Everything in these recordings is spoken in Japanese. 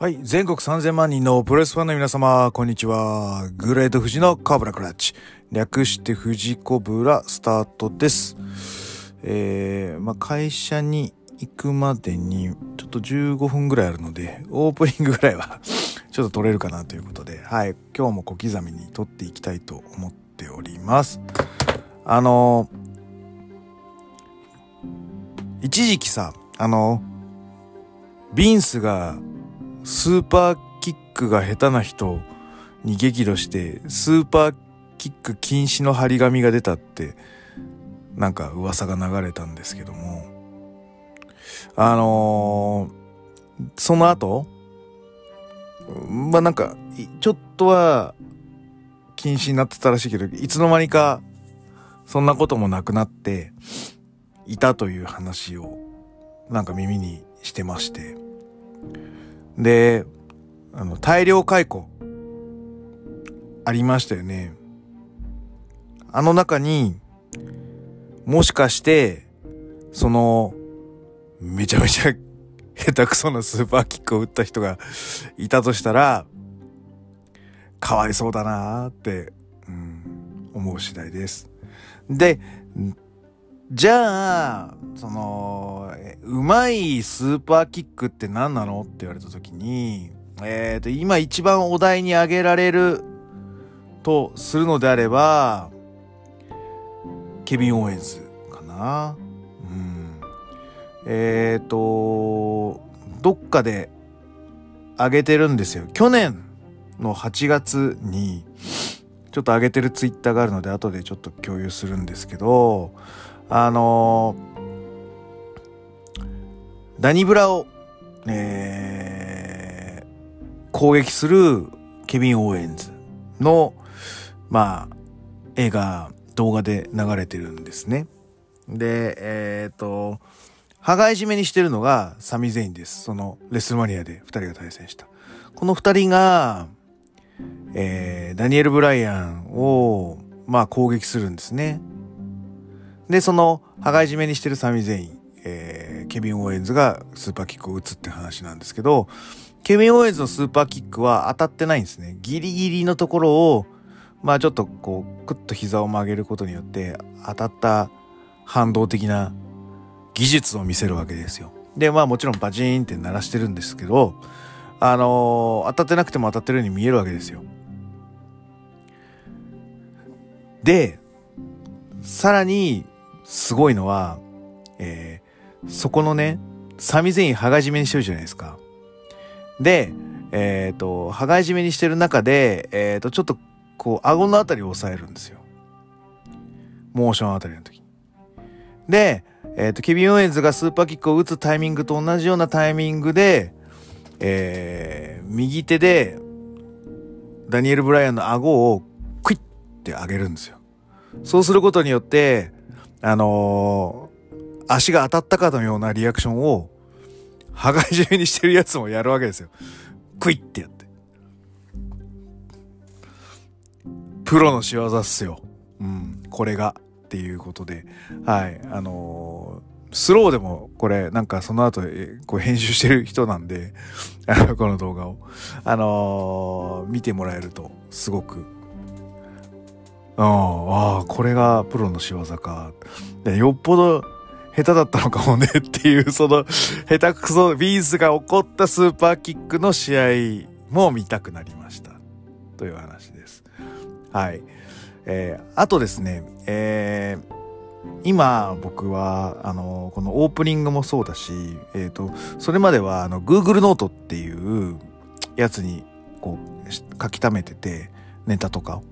はい。全国3000万人のプロレスファンの皆様、こんにちは。グレート富士のカブラクラッチ。略して富士コブラスタートです。えー、まあ、会社に行くまでに、ちょっと15分ぐらいあるので、オープニングぐらいは ちょっと撮れるかなということで、はい。今日も小刻みに撮っていきたいと思っております。あの一時期さ、あのビンスがスーパーキックが下手な人に激怒して、スーパーキック禁止の張り紙が出たって、なんか噂が流れたんですけども、あのーその後、まあなんか、ちょっとは禁止になってたらしいけど、いつの間にかそんなこともなくなっていたという話をなんか耳にしてまして。で、あの、大量解雇、ありましたよね。あの中に、もしかして、その、めちゃめちゃ 下手くそなスーパーキックを打った人が いたとしたら、かわいそうだなーって、うん、思う次第です。で、じゃあ、その、うまいスーパーキックって何なの？って言われた時に、えっ、と、今一番お題に挙げられるとするのであれば、ケビン・オーエンズかな。うん。えっ、と、どっかで上げてるんですよ。去年の8月に、ちょっと上げてるツイッターがあるので、後でちょっと共有するんですけど、あのダニブラを、えー攻撃するケビン・オーエンズの、まあ、絵が動画で流れてるんですね。で、えっ、と、羽交い締めにしてるのがサミ・ゼインです。そのレスルマニアで二人が対戦した。この二人が、えーダニエル・ブライアンを、まあ攻撃するんですね。で、その、羽交い締めにしてるサミ・ゼイン、えーケビン・オーエンズがスーパーキックを打つって話なんですけど、ケビン・オーエンズのスーパーキックは当たってないんですね。ギリギリのところを、まあちょっとこう、クッと膝を曲げることによって、当たった反動的な技術を見せるわけですよ。で、まあもちろんバチーンって鳴らしてるんですけど、あのー当たってなくても当たってるように見えるわけですよ。で、さらに、すごいのは、えーそこのね、サミゼイン羽交い締めにしてるじゃないですか。で、えっ、と、羽交い締めにしてる中で、えっ、と、ちょっと、こう、顎のあたりを押さえるんですよ。モーションあたりの時。で、えっ、と、ケビン・オーエンズがスーパーキックを打つタイミングと同じようなタイミングで、えー右手で、ダニエル・ブライアンの顎をクイッって上げるんですよ。そうすることによって、あのー足が当たったかのようなリアクションを、羽交い締めにしてるやつもやるわけですよ。クイッてやって。プロの仕業っすよ。うん、これが。っていうことで。はい。あのースローでもこれなんかその後こう編集してる人なんで、この動画を。あのー見てもらえるとすごく、ああ、これがプロの仕業か。よっぽど下手だったのかもねっていう、その、下手くそ、ビーズが起こったスーパーキックの試合も見たくなりました。という話です。はい。えーあとですね、えー今僕は、あの、このオープニングもそうだし、えっ、と、それまでは、あの、Google ノートっていうやつに、こう、書き溜めてて、ネタとか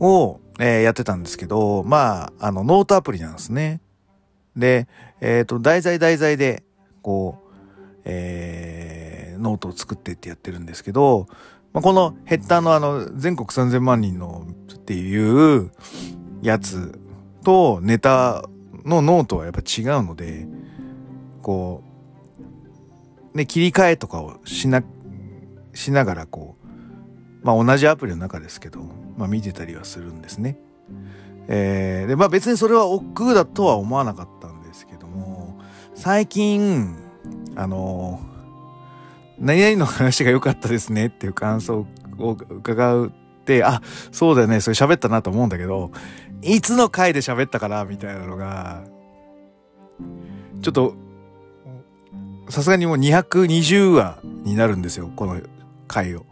を、えーやってたんですけど、まあ、あの、ノートアプリなんですね。で、えっ、と、題材題材で、こう、えーノートを作ってってやってるんですけど、まあ、このヘッダーのあの、全国3000万人のっていうやつとネタのノートはやっぱ違うので、こう、ね、切り替えとかをしな、しながらこう、まあ同じアプリの中ですけど、まあ見てたりはするんですね。えーで、まあ別にそれは億劫だとは思わなかったんですけども、最近、あの、何々の話が良かったですねっていう感想を伺うって、あ、そうだよね、それ喋ったなと思うんだけど、いつの回で喋ったかなみたいなのが、ちょっと、さすがにもう220話になるんですよ、この回を。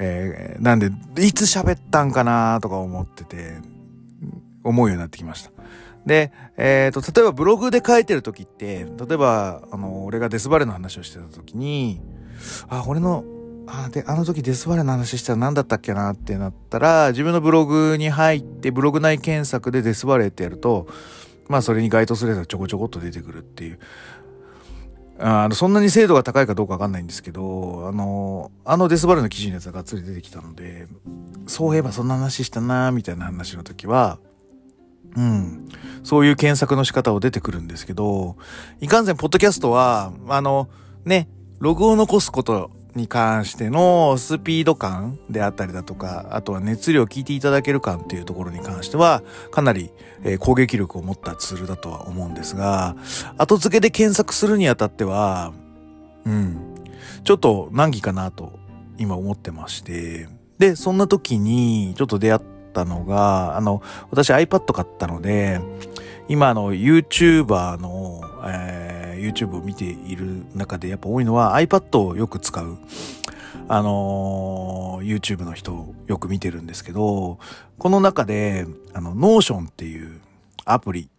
えー、なんで、いつ喋ったんかなとか思ってて、思うようになってきました。で、えっ、ー、と、例えばブログで書いてる時って、例えば、あの、俺がデスバレの話をしてた時に、あ、俺の、あ、で、あの時デスバレの話したら何だったっけなってなったら、自分のブログに入って、ブログ内検索でデスバレってやると、まあそれに該当するやつがちょこちょこっと出てくるっていう。あの、そんなに精度が高いかどうかわかんないんですけど、あの、あのデスバルの記事のやつががっつり出てきたので、そういえばそんな話したなみたいな話の時は、うん。そういう検索の仕方を出てくるんですけど、いかんせん、ポッドキャストは、あの、ね、ログを残すことに関してのスピード感であったりだとか、あとは熱量を聞いていただける感っていうところに関しては、かなり、えー、攻撃力を持ったツールだとは思うんですが、後付けで検索するにあたっては、うん、ちょっと難儀かなと今思ってまして、で、そんな時にちょっと出会ったのが、あの、私 iPad 買ったので、今の YouTuber の、えー、YouTube を見ている中でやっぱ多いのは iPad をよく使う。あのー、YouTube の人をよく見てるんですけど、この中で、あの、Notion っていうアプリ、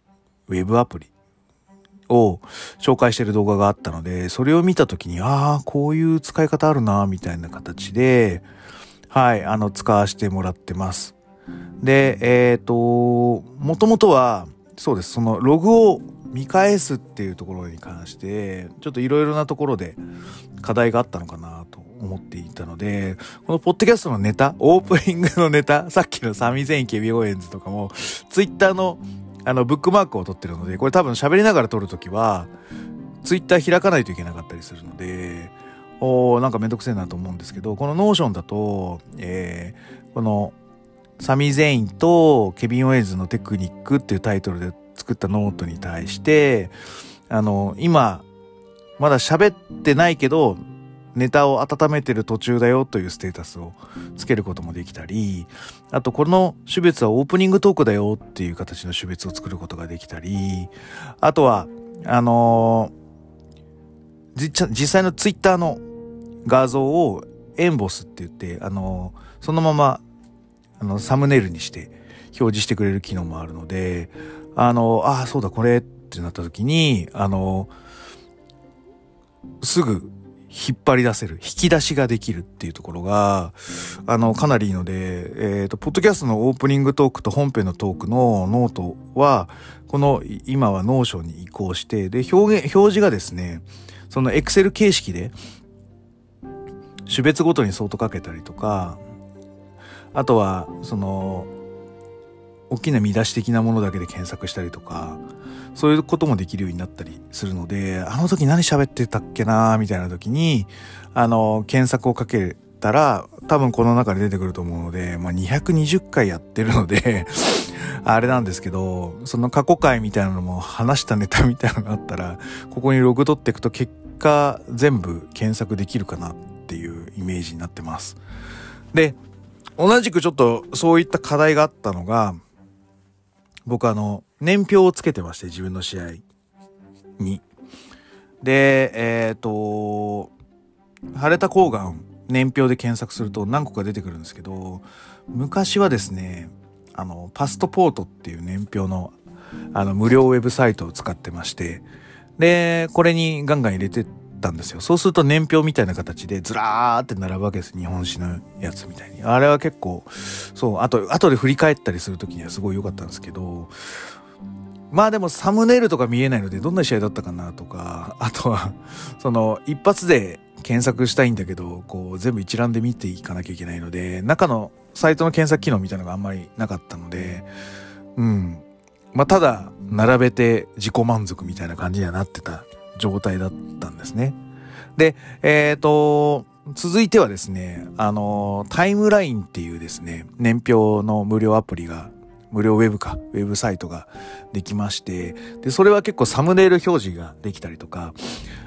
ウェブアプリを紹介してる動画があったので、それを見たときに、ああ、こういう使い方あるな、みたいな形で、はい、あの、使わせてもらってます。で、えっ、ー、と、もともとは、そうです。そのログを見返すっていうところに関して、ちょっといろいろなところで課題があったのかなと思っていたので、このポッドキャストのネタ、オープニングのネタ、さっきのサミゼインケビオーエンズとかも、ツイッターのあのブックマークを取ってるので、これ多分喋りながら撮るときは、ツイッター開かないといけなかったりするので、おなんかめんどくせえなと思うんですけど、この Notion だと、えー、このサミー・ゼインとケビン・オーエンズのテクニックっていうタイトルで作ったノートに対して、あの、今、まだ喋ってないけど、ネタを温めてる途中だよというステータスをつけることもできたり、あとこの種別はオープニングトークだよっていう形の種別を作ることができたり、あとは、あのー、実際のツイッターの画像をエンボスって言って、あのー、そのままあの、サムネイルにして表示してくれる機能もあるので、あの、ああ、そうだ、これってなった時に、あの、すぐ引っ張り出せる、引き出しができるっていうところが、あの、かなりいいので、えっ、ー、と、ポッドキャストのオープニングトークと本編のトークのノートは、この、今は Notion に移行して、で、表現、表示がですね、そのエクセル形式で、種別ごとにソートかけたりとか、あとはその大きな見出し的なものだけで検索したりとかそういうこともできるようになったりするのであの時何喋ってたっけなーみたいな時にあの検索をかけたら多分この中で出てくると思うので、まあ、220回やってるので あれなんですけどその過去回みたいなのも話したネタみたいなのがあったらここにログ取っていくと結果全部検索できるかなっていうイメージになってます。で、同じくちょっとそういった課題があったのが、僕あの、年表をつけてまして、自分の試合に。で、えっ、ー、と、晴れた抗がん年表で検索すると何個か出てくるんですけど、昔はですね、あの、パストポートっていう年表の、あの、無料ウェブサイトを使ってまして、で、これにガンガン入れてったんですよ。そうすると年表みたいな形でずらーって並ぶわけです。日本史のやつみたいに。あれは結構、そう、あと、後で振り返ったりするときにはすごい良かったんですけど、まあでもサムネイルとか見えないのでどんな試合だったかなとか、あとは、その一発で検索したいんだけど、こう全部一覧で見ていかなきゃいけないので、中のサイトの検索機能みたいなのがあんまりなかったので、うん。まあただ並べて自己満足みたいな感じにはなってた状態だったんですね。で、えっ、ー、と、続いてはですね、あの、タイムラインっていうですね、年表の無料アプリが、無料ウェブか、ウェブサイトができまして、で、それは結構サムネイル表示ができたりとか、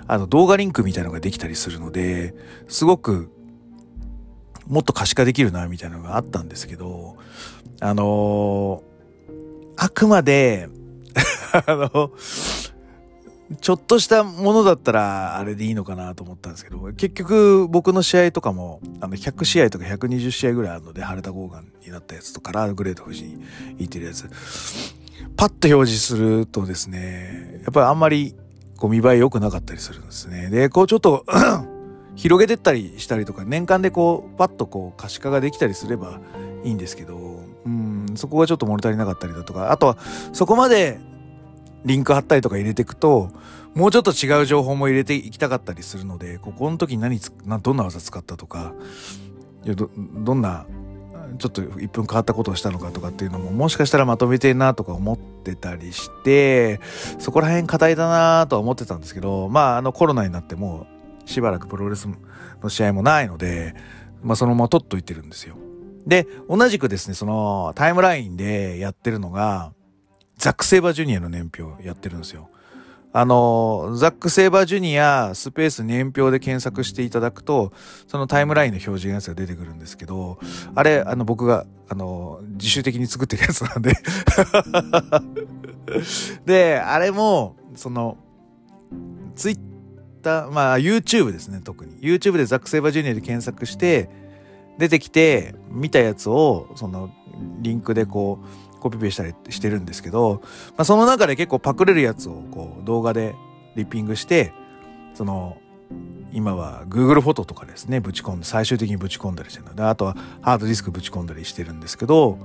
あの動画リンクみたいのができたりするので、すごくもっと可視化できるな、みたいなのがあったんですけど、あの、あくまで あの、ちょっとしたものだったらあれでいいのかなと思ったんですけど、結局僕の試合とかも、あの100試合とか120試合ぐらいあるので、晴れた豪眼になったやつとか、ラーグレート富士に行ってるやつ、パッと表示するとですね、やっぱりあんまりこう見栄え良くなかったりするんですね。で、こうちょっと 広げてったりしたりとか、年間でこう、パッとこう可視化ができたりすればいいんですけど、うん、そこがちょっと物足りなかったりだとか、あとはそこまでリンク貼ったりとか入れていくと、もうちょっと違う情報も入れていきたかったりするので、ここの時に何つ、どんな技使ったとか、ど、どんな、ちょっと1分変わったことをしたのかとかっていうのも、もしかしたらまとめてんなとか思ってたりして、そこら辺課題だなとは思ってたんですけど、まあ、あのコロナになってもしばらくプロレスの試合もないので、まあ、そのまま取っといてるんですよ。で、同じくですね、そのタイムラインでやってるのが、ザック・セイバージュニアの年表やってるんですよ。あの、ザック・セイバージュニアスペース年表で検索していただくと、そのタイムラインの表示のやつが出てくるんですけど、あれ、あの、僕が、あの、自主的に作ってるやつなんで で、あれも、その、ツイッター、まあ、YouTube ですね、特に。YouTube でザック・セイバージュニアで検索して、出てきて、見たやつを、その、リンクでこう、コピペしたりしてるんですけど、まあ、その中で結構パクれるやつをこう動画でリッピングして、その、今は Google フォトとかですね、ぶち込んで、最終的にぶち込んだりしてるの。で、あとはハードディスクぶち込んだりしてるんですけど、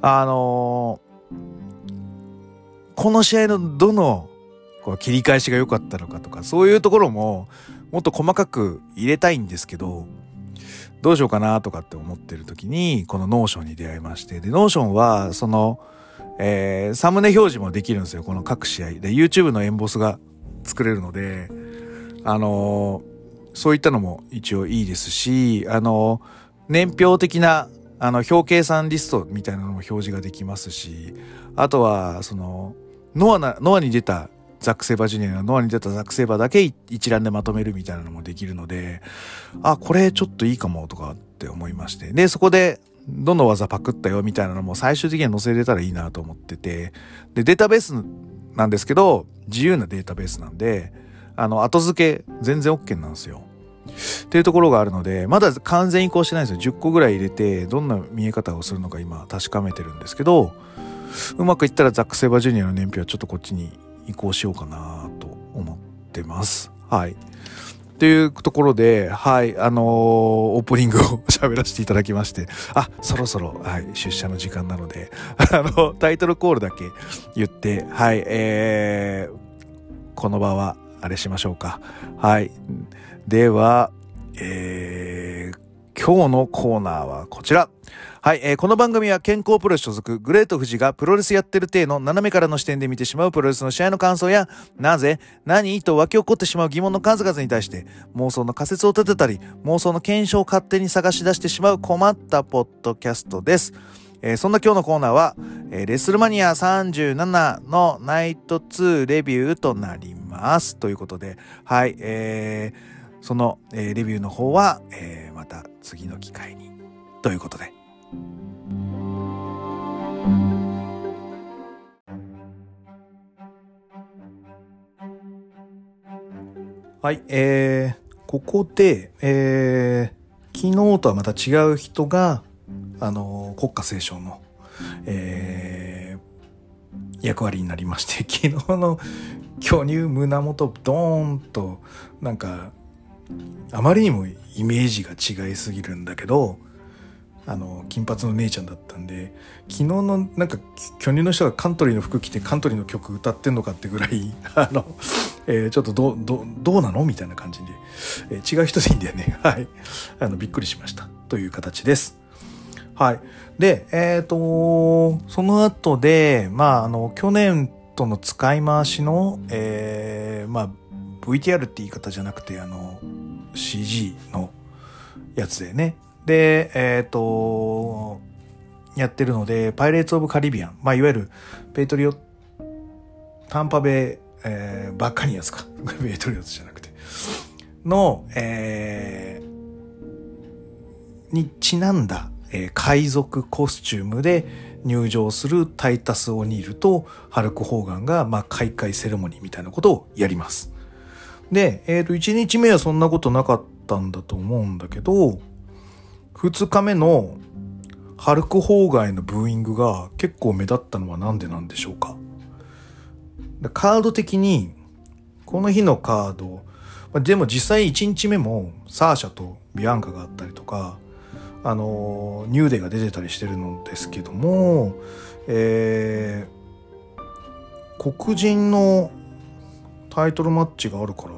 あのー、この試合のどのこう切り返しが良かったのかとか、そういうところももっと細かく入れたいんですけど、どうしようかなとかって思ってる時に、この Notion に出会いまして、で、 Notion は、その、えー、サムネ表示もできるんですよ、この各試合。で、YouTube のエンベッドが作れるので、あのー、そういったのも一応いいですし、あのー、年表的な、あの、表計算リストみたいなのも表示ができますし、あとは、その、ノアな、ノアに出たザック・セイバージュニアがノアに出たザック・セイバーだけ一覧でまとめるみたいなのもできるので、あ、これちょっといいかもとかって思いまして。で、そこで、どの技パクったよみたいなのも最終的には載せれたらいいなと思ってて、で、データベースなんですけど、自由なデータベースなんで、あの、後付け全然 OK なんですよ。っていうところがあるので、まだ完全移行してないんですよ。10個ぐらい入れて、どんな見え方をするのか今確かめてるんですけど、うまくいったらザック・セイバージュニアの年表はちょっとこっちに移行しようかなと思ってます。はい。というところで、はい、あのー、オープニングを喋らせていただきまして、あ、そろそろ、はい、出社の時間なので、あの、タイトルコールだけ言って、はい、えー、この場は、あれしましょうか。はい。では、えー、今日のコーナーはこちら。はい、えー、この番組は健康プロレス所属グレート富士がプロレスやってる体の斜めからの視点で見てしまうプロレスの試合の感想や、なぜ、何と湧き起こってしまう疑問の数々に対して妄想の仮説を立てたり、妄想の検証を勝手に探し出してしまう困ったポッドキャストです。えー、そんな今日のコーナーは、えー、レスルマニア37のナイト2レビューとなります。ということで、はい、えー、その、え、レビューの方は、え、また次の機会に。ということで。はい、えー、ここで、えー、昨日とはまた違う人が、あの、国家斉唱の、えー、役割になりまして、昨日の巨乳胸元ドーンと、なんか、あまりにもイメージが違いすぎるんだけど、あの金髪の姉ちゃんだったんで昨日のなんか巨乳の人がカントリーの服着てカントリーの曲歌ってんのかってぐらい あの、えー、ちょっとどどどうなのみたいな感じで、えー、違う人でいいんだよね。はい。あのびっくりしました。という形です。はい。でえっ、ー、とその後でまああの去年との使い回しの、えー、まあ VTR って言い方じゃなくてあの CG のやつでね。で、えっ、ー、と、やってるので、パイレーツ・オブ・カリビアン、まあ、いわゆる、ペイトリオ、タンパベ、えー、バッカニアスか。ペイトリオツじゃなくて。の、えー、にちなんだ、えー、海賊コスチュームで入場するタイタス・オニールとハルク・ホーガンが、まあ、開会セレモニーみたいなことをやります。で、えっ、ー、と、1日目はそんなことなかったんだと思うんだけど、2日目のハルク・ホーガンへのブーイングが結構目立ったのは何でなんでしょうか？カード的に、この日のカード、でも実際1日目もサーシャとビアンカがあったりとか、あの、ニューデーが出てたりしてるのですけども、えー、黒人のタイトルマッチがあるから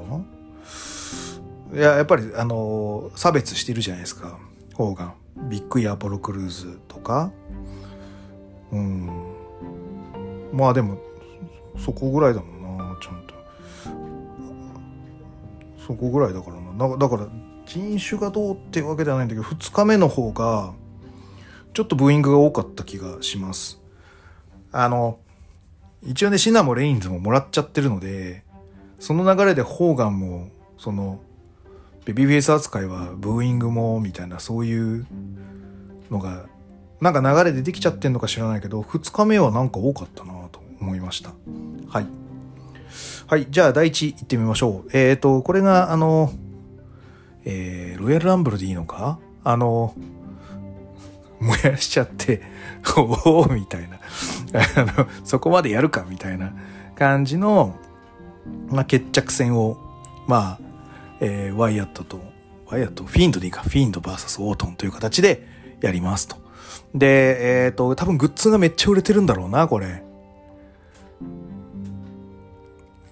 いや、やっぱり、あの、差別してるじゃないですか、ホーガン。ビッグイアポロクルーズとか。うん。まあでも、そこぐらいだもんな、ちゃんと。そこぐらいだからな。だから、人種がどうっていうわけではないんだけど、2日目の方が、ちょっとブーイングが多かった気がします。あの、一応ね、シナもレインズももらっちゃってるので、その流れでホーガンも、その、ベビーフェイス扱いはブーイングも、みたいな、そういうのが、なんか流れでできちゃってんのか知らないけど、2日目はなんか多かったなと思いました。はい。はい。じゃあ、第一行ってみましょう。えっ、ー、と、これが、あの、えー、ロイヤルランブルでいいのか？あの、燃やしちゃって、おおみたいな。あの、そこまでやるかみたいな感じの、まあ、決着戦を、まあ、えー、ワイヤットと、ワイヤット、フィンドでいいか、フィンド VS オートンという形でやりますと。で、えっ、ー、と、多分グッズがめっちゃ売れてるんだろうな、これ。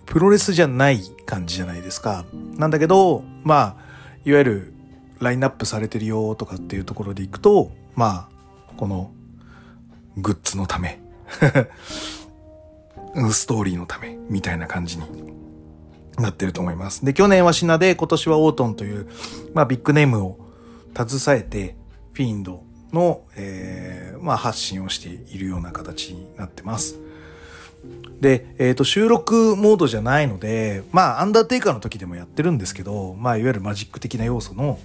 プロレスじゃない感じじゃないですか。なんだけど、まあ、いわゆるラインナップされてるよとかっていうところでいくと、まあ、このグッズのため ストーリーのためみたいな感じになってると思います。で、去年はシナで今年はオートンという、まあビッグネームを携えて、フィンドの、えー、まあ発信をしているような形になってます。で、えっ、ー、と、収録モードじゃないので、まあ、アンダーテイカーの時でもやってるんですけど、まあ、いわゆるマジック的な要素の、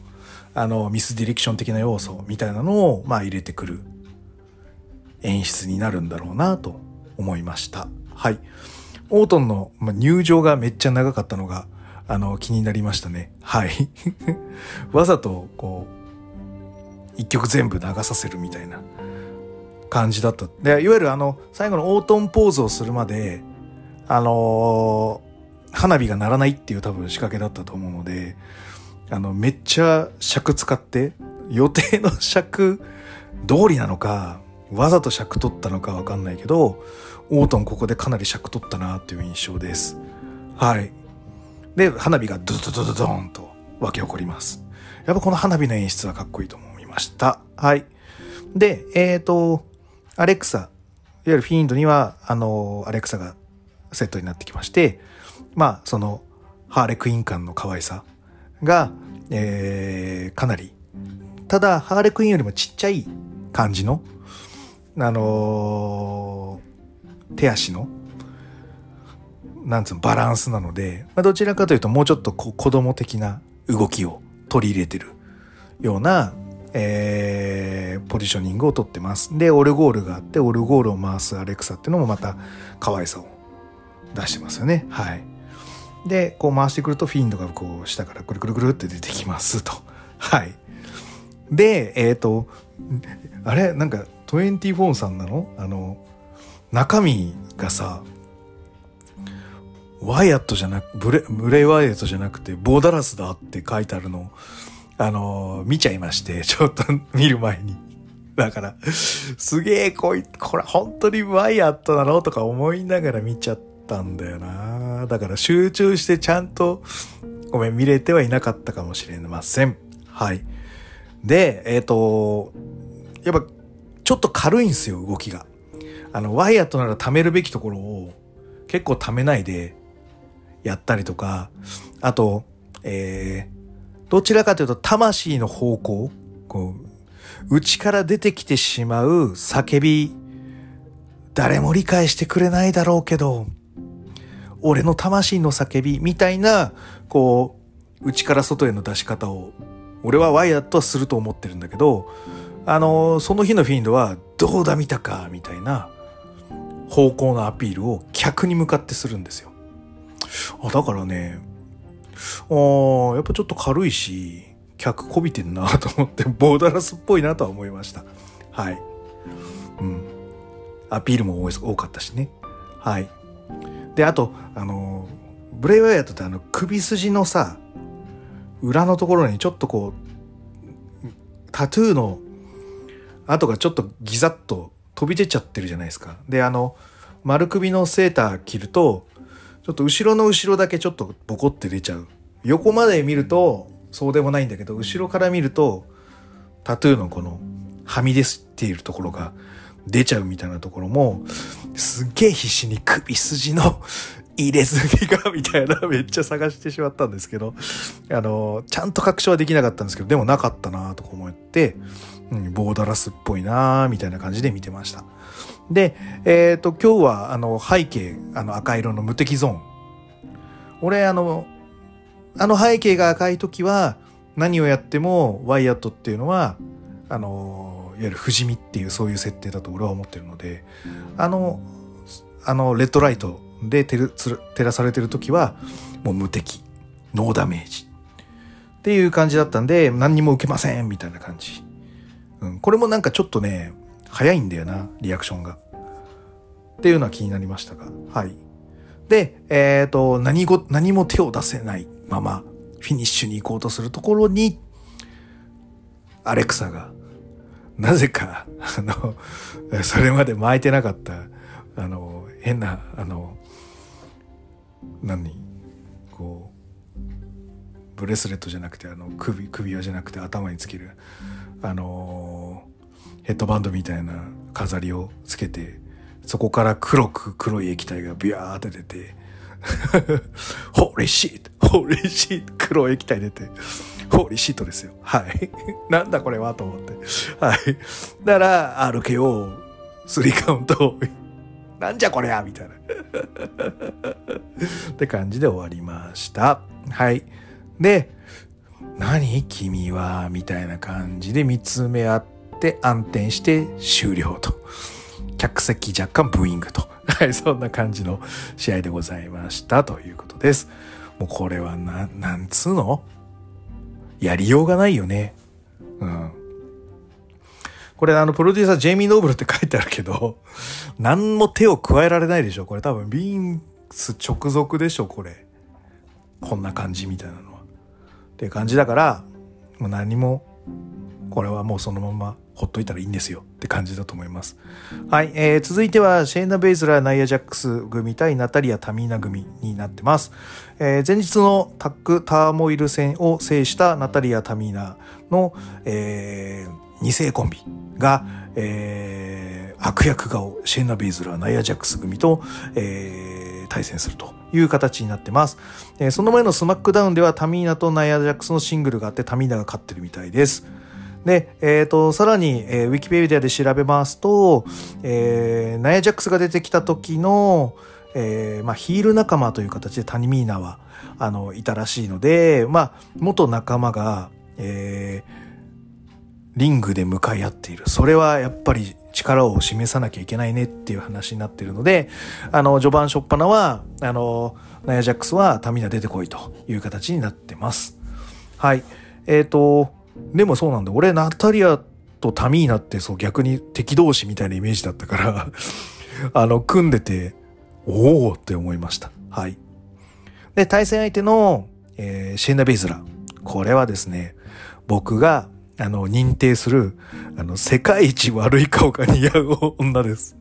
あの、ミスディレクション的な要素みたいなのを、まあ、入れてくる演出になるんだろうなと思いました。はい。オートンの入場がめっちゃ長かったのが、あの、気になりましたね。はい。わざと、こう、一曲全部流させるみたいな。感じだった。で、いわゆるあの、最後のオートンポーズをするまで、あのー、花火が鳴らないっていう多分仕掛けだったと思うので、あの、めっちゃ尺使って、予定の尺通りなのか、わざと尺取ったのかわかんないけど、オートンここでかなり尺取ったなっていう印象です。はい。で、花火がドドドドドーンと湧き起こります。やっぱこの花火の演出はかっこいいと思いました。はい。で、えっ、ー、と、アレクサ、いわゆるフィンドには、あの、アレクサがセットになってきまして、まあ、その、ハーレクイーン感の可愛さが、えー、かなり、ただ、ハーレクイーンよりもちっちゃい感じの、あのー、手足の、なんつうの、バランスなので、まあ、どちらかというともうちょっとこ子供的な動きを取り入れてるようなえー、ポジショニングをとってます。で、オルゴールがあって、オルゴールを回すアレクサっていうのもまた可愛さを出してますよね。はい。で、こう回してくるとフィンドがこう下からくるくるくるって出てきますと。はい。で、えっ、ー、と、あれ？なんか24さんなのあの、中身がさ、ワイヤットじゃなく、ブレ、ブレイワイヤットじゃなくて、ボーダラスだって書いてあるのあの、見ちゃいまして、ちょっと見る前に。だから、すげえ、こい、これ本当にワイヤットなのとか思いながら見ちゃったんだよな。だから集中してちゃんと、ごめん、見れてはいなかったかもしれません。はい。で、えっ、ー、と、やっぱ、ちょっと軽いんですよ、動きが。あの、ワイヤットなら貯めるべきところを、結構貯めないで、やったりとか、あと、えー、どちらかというと魂の方向、こう、内から出てきてしまう叫び、誰も理解してくれないだろうけど、俺の魂の叫びみたいな、こう、内から外への出し方を、俺はワイヤットはすると思ってるんだけど、あの、その日のフィンドは、どうだ見たかみたいな方向のアピールを客に向かってするんですよ。あ、だからね、あやっぱちょっと軽いし、客こびてんなと思って、ボーダラスっぽいなとは思いました。はい。うん。アピールも多かったしね。はい。で、あと、あの、ブレイワイヤートってあの首筋のさ、裏のところにちょっとこう、タトゥーの跡がちょっとギザッと飛び出ちゃってるじゃないですか。で、あの、丸首のセーター着ると、ちょっと後ろの後ろだけちょっとボコって出ちゃう。横まで見るとそうでもないんだけど、後ろから見るとタトゥーのこのはみ出しているところが出ちゃうみたいなところも、すっげえ必死に首筋の 入れ墨が、みたいな、めっちゃ探してしまったんですけど、あの、ちゃんと確証はできなかったんですけど、でもなかったなとか思って、うん、ボーダラスっぽいなみたいな感じで見てました。で、えっ、ー、と、今日は、あの、背景、あの、赤色の無敵ゾーン。俺、あの、あの背景が赤い時は、何をやっても、ワイヤットっていうのは、あの、いわゆる不死身っていうそういう設定だと俺は思ってるので、あの、あの、レッドライトで照らされてる時は、もう無敵、ノーダメージ。っていう感じだったんで、何にも受けませんみたいな感じ。うん、これもなんかちょっとね、早いんだよな、リアクションが。っていうのは気になりましたが。はい。で、えっ、ー、と、何ご、何も手を出せないまま、フィニッシュに行こうとするところに、アレクサが、なぜか、あの、それまで巻いてなかった、あの、変な、あの、何こう、ブレスレットじゃなくて、あの、首、首輪じゃなくて頭につける、あの、ヘッドバンドみたいな飾りをつけて、そこから黒く黒い液体がビャーって出て、ホーリーシートホーリーシート黒い液体出て、ホーリーシートですよ。はい。なんだこれはと思って。はい。だから、RKO、3カウント、なんじゃこりゃみたいな。って感じで終わりました。はい。で、何？君はみたいな感じで見つめ合って暗転して終了と。客席若干ブーイングと。はい、そんな感じの試合でございましたということです。もうこれはな、なんつうの？やりようがないよね。うん。これあの、プロデューサージェイミー・ノーブルって書いてあるけど、何も手を加えられないでしょこれ多分、ビーンス直属でしょこれ。こんな感じみたいなの。っていう感じだから、もう何も、これはもうそのままほっといたらいいんですよって感じだと思います。はい、えー、続いてはシェーナ・ベイズラー、ナイア・ジャックス組対ナタリア・タミーナ組になってます。えー、前日のタック・ターモイル戦を制したナタリア・タミーナの、えー、二世コンビが、えー、悪役顔、シェーナ・ベイズラー、ナイア・ジャックス組と、えー、対戦するという形になってます。えー、その前のスマックダウンではタミーナとナイア・ジャックスのシングルがあってタミーナが勝ってるみたいです。で、えっ、ー、と、さらに、えー、ウィキペディアで調べますと、えー、ナヤジャックスが出てきた時の、えー、まあ、ヒール仲間という形でタミーナは、あの、いたらしいので、まあ、元仲間が、えー、リングで向かい合っている。それはやっぱり力を示さなきゃいけないねっていう話になってるので、あの、序盤初っ端は、あの、ナヤジャックスはタミナ出てこいという形になってます。はい。えっ、ー、と、でもそうなんだ。俺、ナタリアとタミーナってそう逆に敵同士みたいなイメージだったから あの、組んでて、おおって思いました。はい。で、対戦相手の、えー、シェンナ・ベイズラ。これはですね、僕が、あの、認定する、あの、世界一悪い顔が似合う女です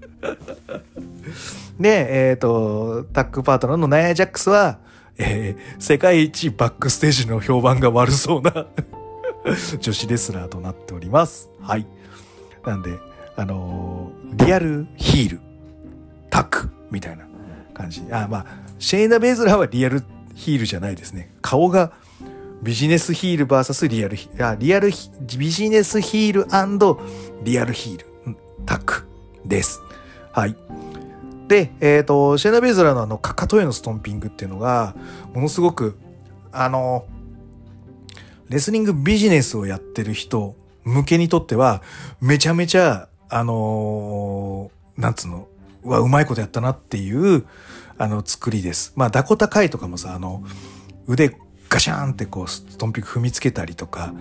で、えっ、ー、と、タッグパートナーのナヤ・ジャックスは、えー、世界一バックステージの評判が悪そうな 女子レスラーとなっております。はい。なんで、あのー、リアルヒール、タックみたいな感じ。あ、まあ、シェイナ・ベイズラーはリアルヒールじゃないですね。顔がビジネスヒール VS リアルヒール、あ、リアルヒビジネスヒールリアルヒール、タックです。はい。で、えっ、ー、と、シェナ・ベイズラのあの、かかとへのストンピングっていうのが、ものすごく、あの、レスリングビジネスをやってる人向けにとっては、めちゃめちゃ、あのー、なんつうの、うわ、うまいことやったなっていう、あの、作りです。まあ、ダコタカイとかもさ、あの、腕ガシャーンってこう、ストンピック踏みつけたりとか、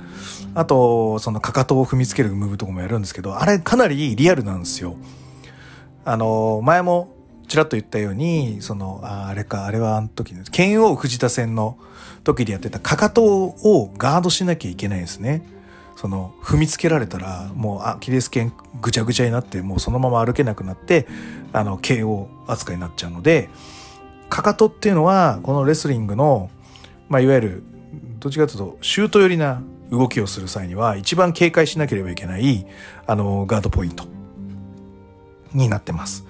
あと、そのかかとを踏みつけるムーブとかもやるんですけど、あれかなりリアルなんですよ。あの、前もちらっと言ったように、その、あれか、あれはあの時の、剣王藤田戦の時でやってたかかとをガードしなきゃいけないですね。その、踏みつけられたら、もうアキレス腱ぐちゃぐちゃになって、もうそのまま歩けなくなって、あの、KO 扱いになっちゃうので、かかとっていうのは、このレスリングの、まあ、いわゆる、どっちかというと、シュート寄りな動きをする際には、一番警戒しなければいけない、あの、ガードポイントになってます。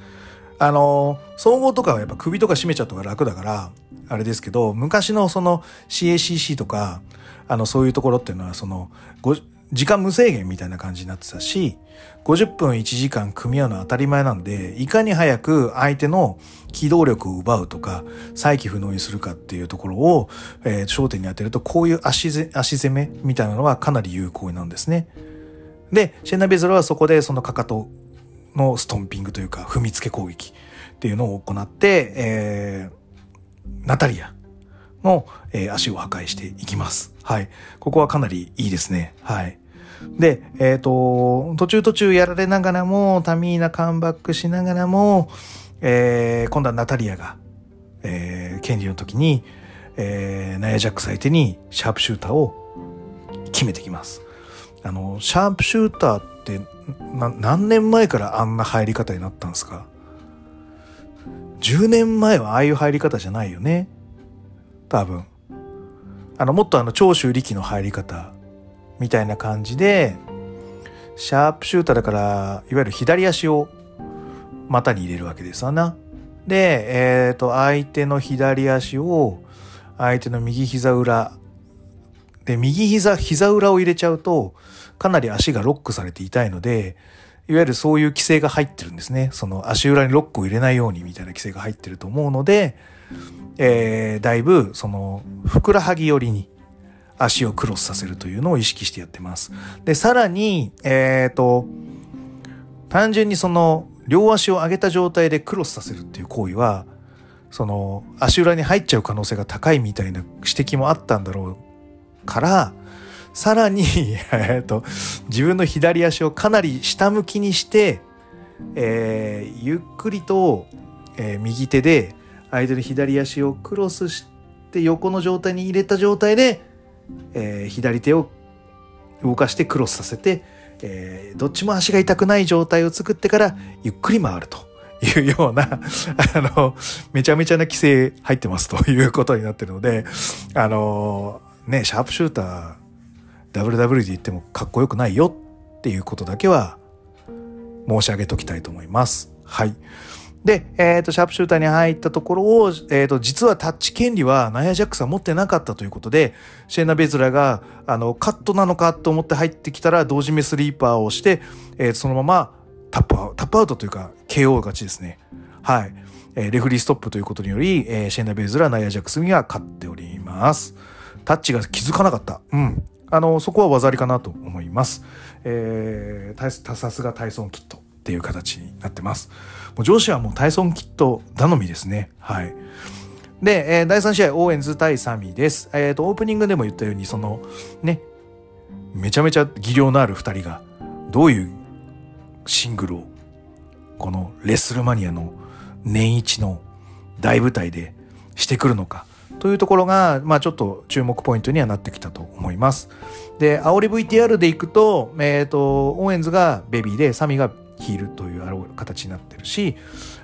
あの、総合とかはやっぱ首とか締めちゃった方が楽だから、あれですけど、昔のその CACC とか、あの、そういうところっていうのは、その、時間無制限みたいな感じになってたし、50分1時間組み合うのは当たり前なんで、いかに早く相手の機動力を奪うとか、再起不能にするかっていうところを、えー、焦点に当てると、こういう足足攻めみたいなのはかなり有効なんですね。で、シェンナ・ベズラはそこでそのかかとのストンピングというか、踏みつけ攻撃っていうのを行って、えー、ナタリアの、えー、足を破壊していきます。はい。ここはかなりいいですね。はい。で、えっ、ー、と、途中途中やられながらも、タミーナカムバックしながらも、えー、今度はナタリアが、えー、権利の時に、えー、ナヤジャックス相手にシャープシューターを決めてきます。あの、シャープシューターって何年前からあんな入り方になったんですか ?10 年前はああいう入り方じゃないよね。多分。あの、もっとあの、長州力の入り方みたいな感じで、シャープシューターだから、いわゆる左足を股に入れるわけですわな。で、えっ、ー、と、相手の左足を、相手の右膝裏、で、右膝、膝裏を入れちゃうと、かなり足がロックされて痛いので、いわゆるそういう規制が入ってるんですね。その足裏にロックを入れないようにみたいな規制が入ってると思うので、えー、だいぶそのふくらはぎ寄りに足をクロスさせるというのを意識してやってます。で、さらに、えっ、ー、と、単純にその両足を上げた状態でクロスさせるっていう行為は、その足裏に入っちゃう可能性が高いみたいな指摘もあったんだろうから、さらに、えっと、自分の左足をかなり下向きにして、えー、ゆっくりと、えー、右手で相手の左足をクロスして横の状態に入れた状態で、えー、左手を動かしてクロスさせて、えー、どっちも足が痛くない状態を作ってからゆっくり回るというような、あの、めちゃめちゃな規制入ってますということになってるので、あの、ね、シャープシューター、WW で言ってもかっこよくないよっていうことだけは申し上げときたいと思います。はい。で、えっ、ー、と、シャープシューターに入ったところを、えっ、ー、と、実はタッチ権利はナヤジャックさん持ってなかったということで、シェーナ・ベズラが、あの、カットなのかと思って入ってきたら、同時目スリーパーをして、えー、そのままタップアウト、タップアウトというか、KO 勝ちですね。はい。えー、レフリーストップということにより、えー、シェーナ・ベズラ、ナヤジャックスには勝っております。タッチが気づかなかった。うん。あの、そこは技ありかなと思います。えー、さすがタイソンキットっていう形になってます。もう上司はもうタイソンキット頼みですね。はい。で、えー、第3試合、オーエンズ対サミーです。えっ、ー、と、オープニングでも言ったように、その、ね、めちゃめちゃ技量のある二人が、どういうシングルを、このレスルマニアの年一の大舞台でしてくるのか。というところが、まあちょっと注目ポイントにはなってきたと思います。で、煽り VTR でいくと、えっ、ー、と、オーエンズがベビーで、サミがヒールという形になってるし、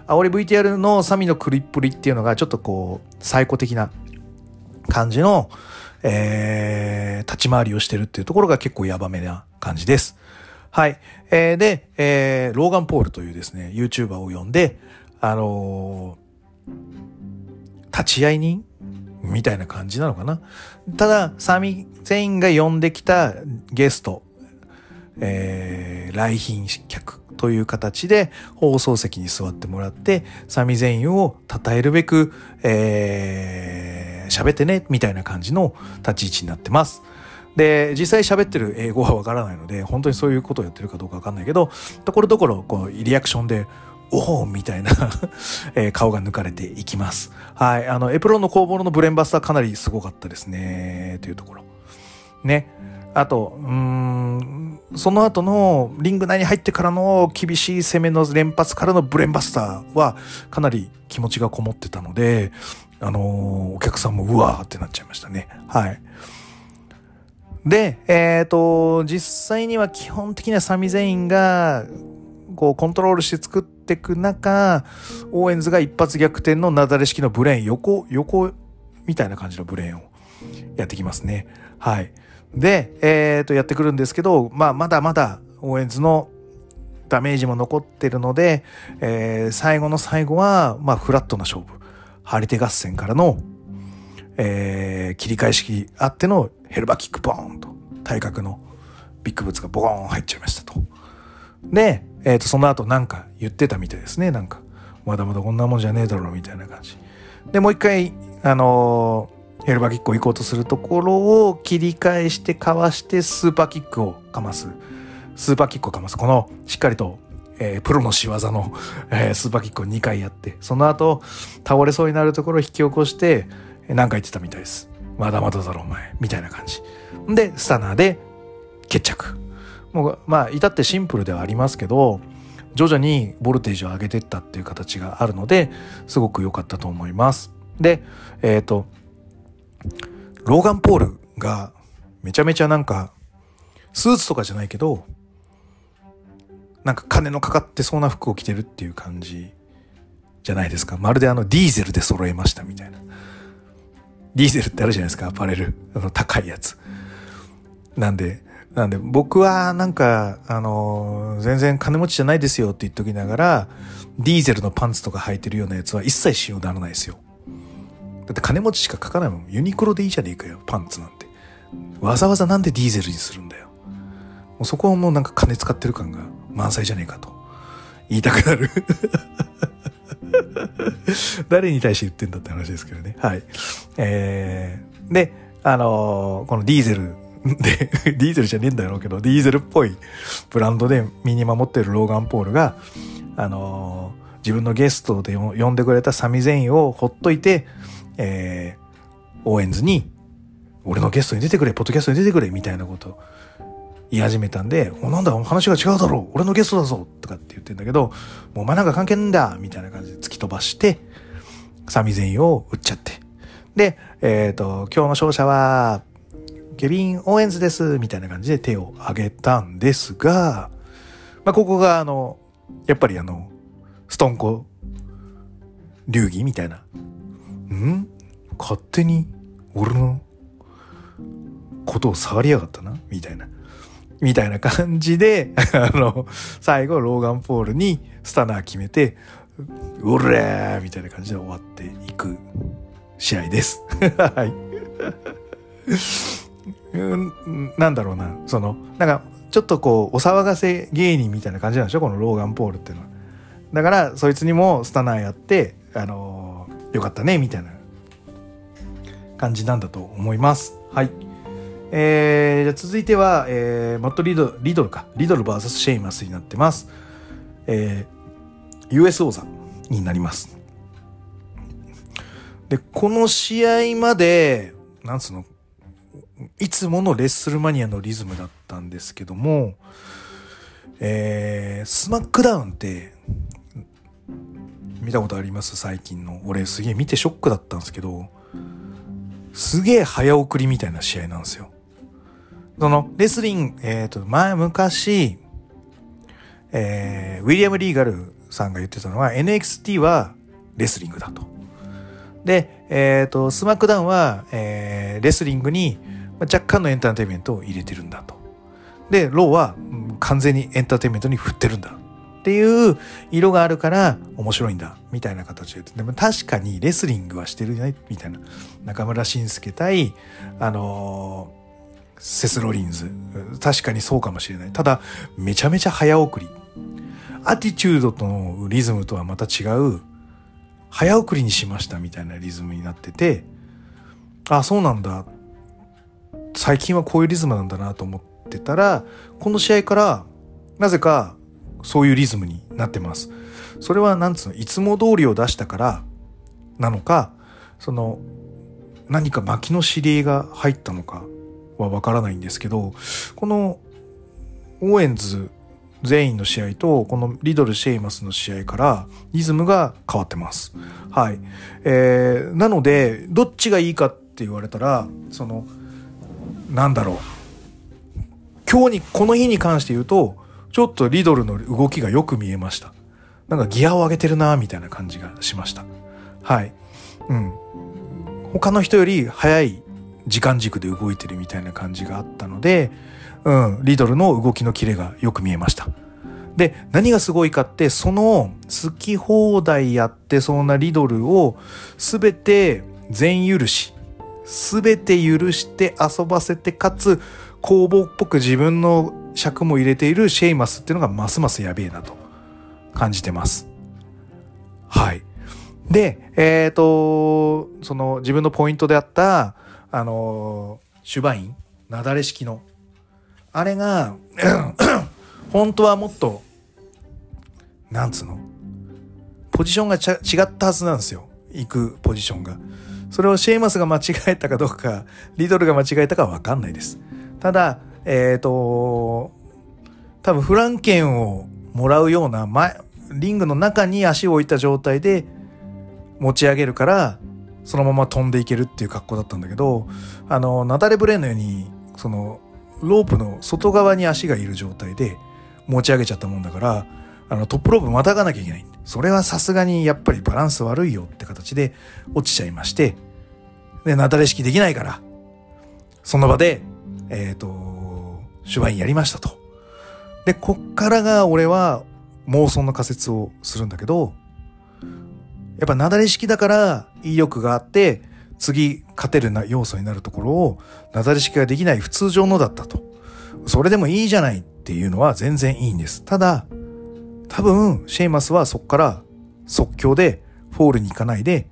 煽り VTR のサミのクリップリっていうのがちょっとこう、最古的な感じの、えー、立ち回りをしてるっていうところが結構ヤバめな感じです。はい。えー、で、えー、ローガン・ポールというですね、YouTuber を呼んで、あのー、立ち会い人みたいな感じなのかな。ただ、サミ全員が呼んできたゲスト、えー、来賓客という形で放送席に座ってもらって、サミ全員を称えるべく、えー、喋ってね、みたいな感じの立ち位置になってます。で、実際喋ってる英語はわからないので、本当にそういうことをやってるかどうかわかんないけど、ところどころ、こう、リアクションで、おおみたいな えー、顔が抜かれていきます。はい。あの、エプロンの工房のブレンバスターかなりすごかったですね。というところ。ね。あと、うん、その後のリング内に入ってからの厳しい攻めの連発からのブレンバスターはかなり気持ちがこもってたので、あのー、お客さんもうわーってなっちゃいましたね。はい。で、えっ、ー、と、実際には基本的にはサミゼインが、こう、コントロールして作っていく中、オーエンズが一発逆転のなだれ式のブレーン、横、横みたいな感じのブレーンをやってきますね。はい。で、えっ、と、やってくるんですけど、まあ、まだまだ、オーエンズのダメージも残ってるので、えー、最後の最後は、まあ、フラットな勝負。張り手合戦からの、えー、切り返しあってのヘルバキックボーンと体格のビッグブーツがボーン入っちゃいましたと。で、えっ、ー、と、その後なんか言ってたみたいですね。なんか、まだまだこんなもんじゃねえだろみたいな感じ。で、もう一回、あの、ヘルバーキックを行こうとするところを切り返してかわしてスーパーキックをかます。スーパーキックをかます。この、しっかりとえー、プロの仕業の、えー、スーパーキックを2回やって、その後、倒れそうになるところを引き起こして、何か言ってたみたいです。まだまだだろお前。みたいな感じ。で、スタナーで決着。もう、まあ、至ってシンプルではありますけど、徐々にボルテージを上げていったっていう形があるので、すごく良かったと思います。で、えっ、ー、と、ローガン・ポールがめちゃめちゃなんか、スーツとかじゃないけど、なんか金のかかってそうな服を着てるっていう感じじゃないですか。まるであのディーゼルで揃えましたみたいな。ディーゼルってあるじゃないですか、アパレル。あの高いやつ。なんで、なんで僕はなんか、あの、全然金持ちじゃないですよって言っときながら、ディーゼルのパンツとか履いてるようなやつは一切使用ならないですよ。だって金持ちしか書かないもん。ユニクロでいいじゃねえかよ、パンツなんて。わざわざなんでディーゼルにするんだよ。もうそこはもうなんか金使ってる感が満載じゃねえかと言いたくなる 誰に対して言ってんだって話ですけどね。はい。えー、で、あのー、このディーゼルで、ディーゼルじゃねえんだろうけど、ディーゼルっぽいブランドで身に守ってるローガン・ポールが、あのー、自分のゲストで呼んでくれたサミゼインをほっといて、えー、オーエンズに、俺のゲストに出てくれ、ポッドキャストに出てくれ、みたいなこと言い始めたんで、お、なんだ、話が違うだろう俺のゲストだぞとかって言ってんだけど、もうお前なんか関係ねえんだみたいな感じで突き飛ばして、サミゼインを打っちゃって。で、えっ、ー、と、今日の勝者は、ケビン・オーエンズです、みたいな感じで手を挙げたんですが、まあ、ここが、あの、やっぱりあの、ストンコ、流儀みたいな。ん？勝手に俺のことを触りやがったな？みたいな。みたいな感じで、あの、最後、ローガン・ポールにスタナー決めて、うれーみたいな感じで終わっていく試合です。はい。なんだろうな、その、なんか、ちょっとこう、お騒がせ芸人みたいな感じなんでしょ？このローガン・ポールっていうのは。だから、そいつにもスタナーやって、あの、よかったね、みたいな感じなんだと思います。はい。えー、じゃ続いては、えー、マットリドリドルか。リドル VS シェイマスになってます。えー、US 王座になります。で、この試合まで、なんつうの、いつものレッスルマニアのリズムだったんですけども、えー、スマックダウンって、見たことあります？最近の。俺すげえ見てショックだったんですけど、すげえ早送りみたいな試合なんですよ。その、レスリング、えっ、ー、と、前、昔、えー、ウィリアム・リーガルさんが言ってたのは NXT はレスリングだと。で、えっ、ー、と、スマックダウンは、えー、レスリングに若干のエンターテインメントを入れてるんだと。で、ローは完全にエンターテインメントに振ってるんだ。っていう色があるから面白いんだ。みたいな形で。でも確かにレスリングはしてるじゃないみたいな。中邑真輔対、あのーセスロリンズ。確かにそうかもしれない。ただ、めちゃめちゃ早送り。アティチュードとのリズムとはまた違う、早送りにしましたみたいなリズムになってて、あ、そうなんだ最近はこういうリズムなんだなと思ってたら、この試合からなぜかそういうリズムになってます。それはなんつうの、いつも通りを出したからなのか、その何か薪の指令が入ったのかはわからないんですけど、このオーエンズ全員の試合とこのリドル・シェイマスの試合からリズムが変わってます。はい。えー、なので、どっちがいいかって言われたら、その、なんだろう。今日に、この日に関して言うと、ちょっとリドルの動きがよく見えました。なんかギアを上げてるなみたいな感じがしました。はい。うん。他の人より早い時間軸で動いてるみたいな感じがあったので、うん、リドルの動きのキレがよく見えました。で、何がすごいかって、その好き放題やってそうなリドルをすべて全許し、すべて許して遊ばせて、かつ工房っぽく自分の尺も入れているシェイマスっていうのがますますやべえなと感じてます。はい。で、えっ、ー、と、その自分のポイントであった、あの、シュバイン、なだれ式のあれが 本当はもっとなんつうのポジションが違ったはずなんですよ行くポジションがそれをシェーマスが間違えたかどうかリドルが間違えたかは分かんないですただえっ、ー、と多分フランケンをもらうような前リングの中に足を置いた状態で持ち上げるからそのまま飛んでいけるっていう格好だったんだけどあのナダレブレーンのようにそのロープの外側に足がいる状態で持ち上げちゃったもんだから、あのトップロープまたがなきゃいけない。それはさすがにやっぱりバランス悪いよって形で落ちちゃいまして、で、なだれ式できないから、その場で、えっ、ー、と、手話員やりましたと。で、こっからが俺は妄想の仮説をするんだけど、やっぱなだれ式だから威力があって、次勝てるな要素になるところをなだれ式ができない普通上のだったと。それでもいいじゃないっていうのは全然いいんです。ただ、多分、シェイマスはそこから即興でフォールに行かないで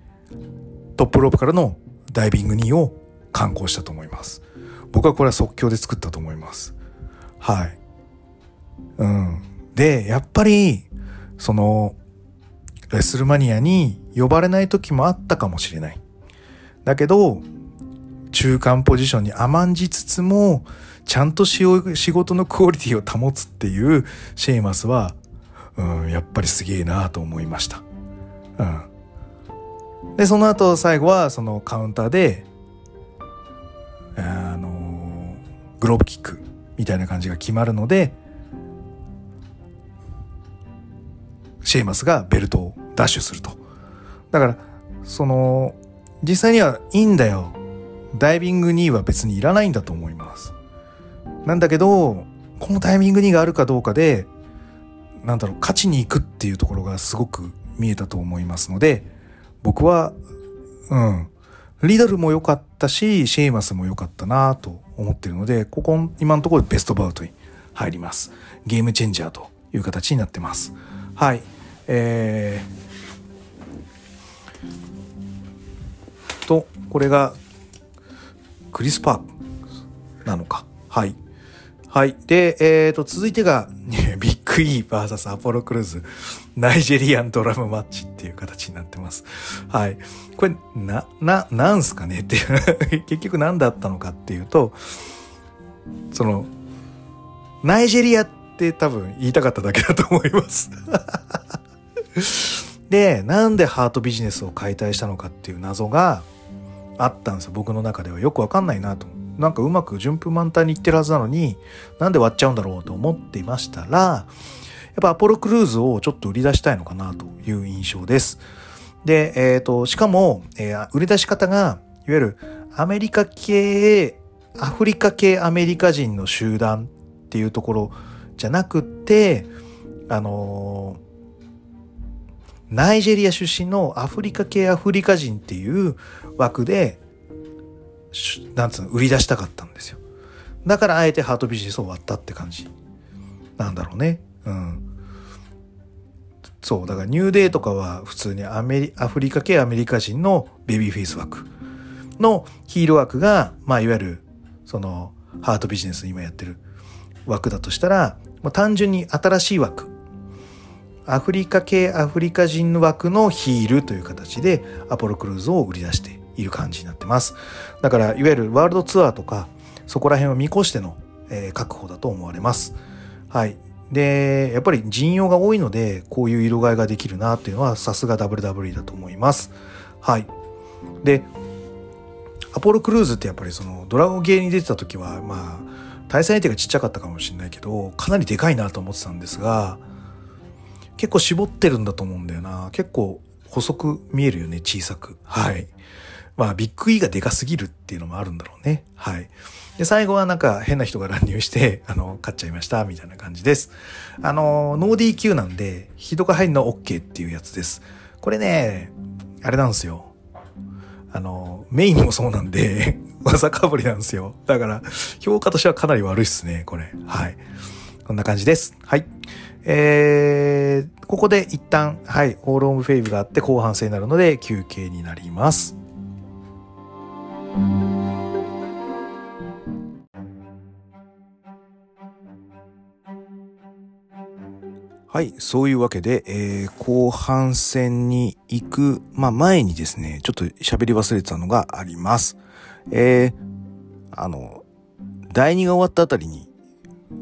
トップロープからのダイビング2を観光したと思います。僕はこれは即興で作ったと思います。はい。うん。で、やっぱり、その、レスルマニアに呼ばれない時もあったかもしれない。だけど、中間ポジションに甘んじつつも、ちゃんと仕事のクオリティを保つっていうシェイマスは、うん、やっぱりすげえなと思いました。うん。で、その後最後はそのカウンターで、あの、グローブキックみたいな感じが決まるので、シェイマスがベルトをダッシュすると。だから、その、実際にはいいんだよ。ダイビング2は別にいらないんだと思います。なんだけど、このタイミング2があるかどうかで、なんだろう、勝ちに行くっていうところがすごく見えたと思いますので、僕は、うん、リドルも良かったし、シェイマスも良かったなと思ってるので、ここ、今のところベストバウトに入ります。ゲームチェンジャーという形になってます。はい。えー、と、これがクリス・パーなのか。はい。はい。で、えっ、ー、と、続いてが、ビ ッグ E vs アポロクルーズ、ナイジェリアンドラムマッチっていう形になってます。はい。これ、な、な、なんすかね？っていう。結局何だったのかっていうと、その、ナイジェリアって多分言いたかっただけだと思います。で、なんでハートビジネスを解体したのかっていう謎が、あったんですよ。僕の中ではよくわかんないなとなんかうまく順風満タンにいってるはずなのになんで割っちゃうんだろうと思っていましたらやっぱアポロクルーズをちょっと売り出したいのかなという印象です。で、えっ、ー、としかも、えー、売り出し方がいわゆるアメリカ系アフリカ系アメリカ人の集団っていうところじゃなくてあのーナイジェリア出身のアフリカ系アフリカ人っていう枠で、なんつうの、売り出したかったんですよ。だからあえてハートビジネスを割ったって感じなんだろうね。うん。そう、だからニューデイとかは普通にアメリ、アフリカ系アメリカ人のベビーフェイス枠のヒーロー枠が、まあいわゆる、その、ハートビジネス今やってる枠だとしたら、まあ、単純に新しい枠。アフリカ系アフリカ人の枠のヒールという形でアポロクルーズを売り出している感じになってます。だから、いわゆるワールドツアーとか、そこら辺を見越しての、えー、確保だと思われます。はい。で、やっぱり人用が多いので、こういう色替えができるなっていうのは、さすが WWE だと思います。はい。で、アポロクルーズってやっぱりそのドラゴンゲーに出てた時は、まあ、対戦相手がちっちゃかったかもしれないけど、かなりでかいなと思ってたんですが、結構絞ってるんだと思うんだよな。結構細く見えるよね、小さく。はい。まあ、ビッグ E がでかすぎるっていうのもあるんだろうね。はい。で、最後はなんか変な人が乱入して、あの、勝っちゃいました、みたいな感じです。あの、ノー DQ なんで、人が入るの OK っていうやつです。これね、あれなんですよ。あの、メインもそうなんで、技かぶりなんですよ。だから、評価としてはかなり悪いっすね、これ。はい。こんな感じです。はい。えー、ここで一旦、はい、オールオムフェイブがあって後半戦になるので休憩になります。はい。そういうわけで、えー、後半戦に行く、まあ、前にですね、ちょっと喋り忘れてたのがあります。えー、あの、第2が終わったあたりに、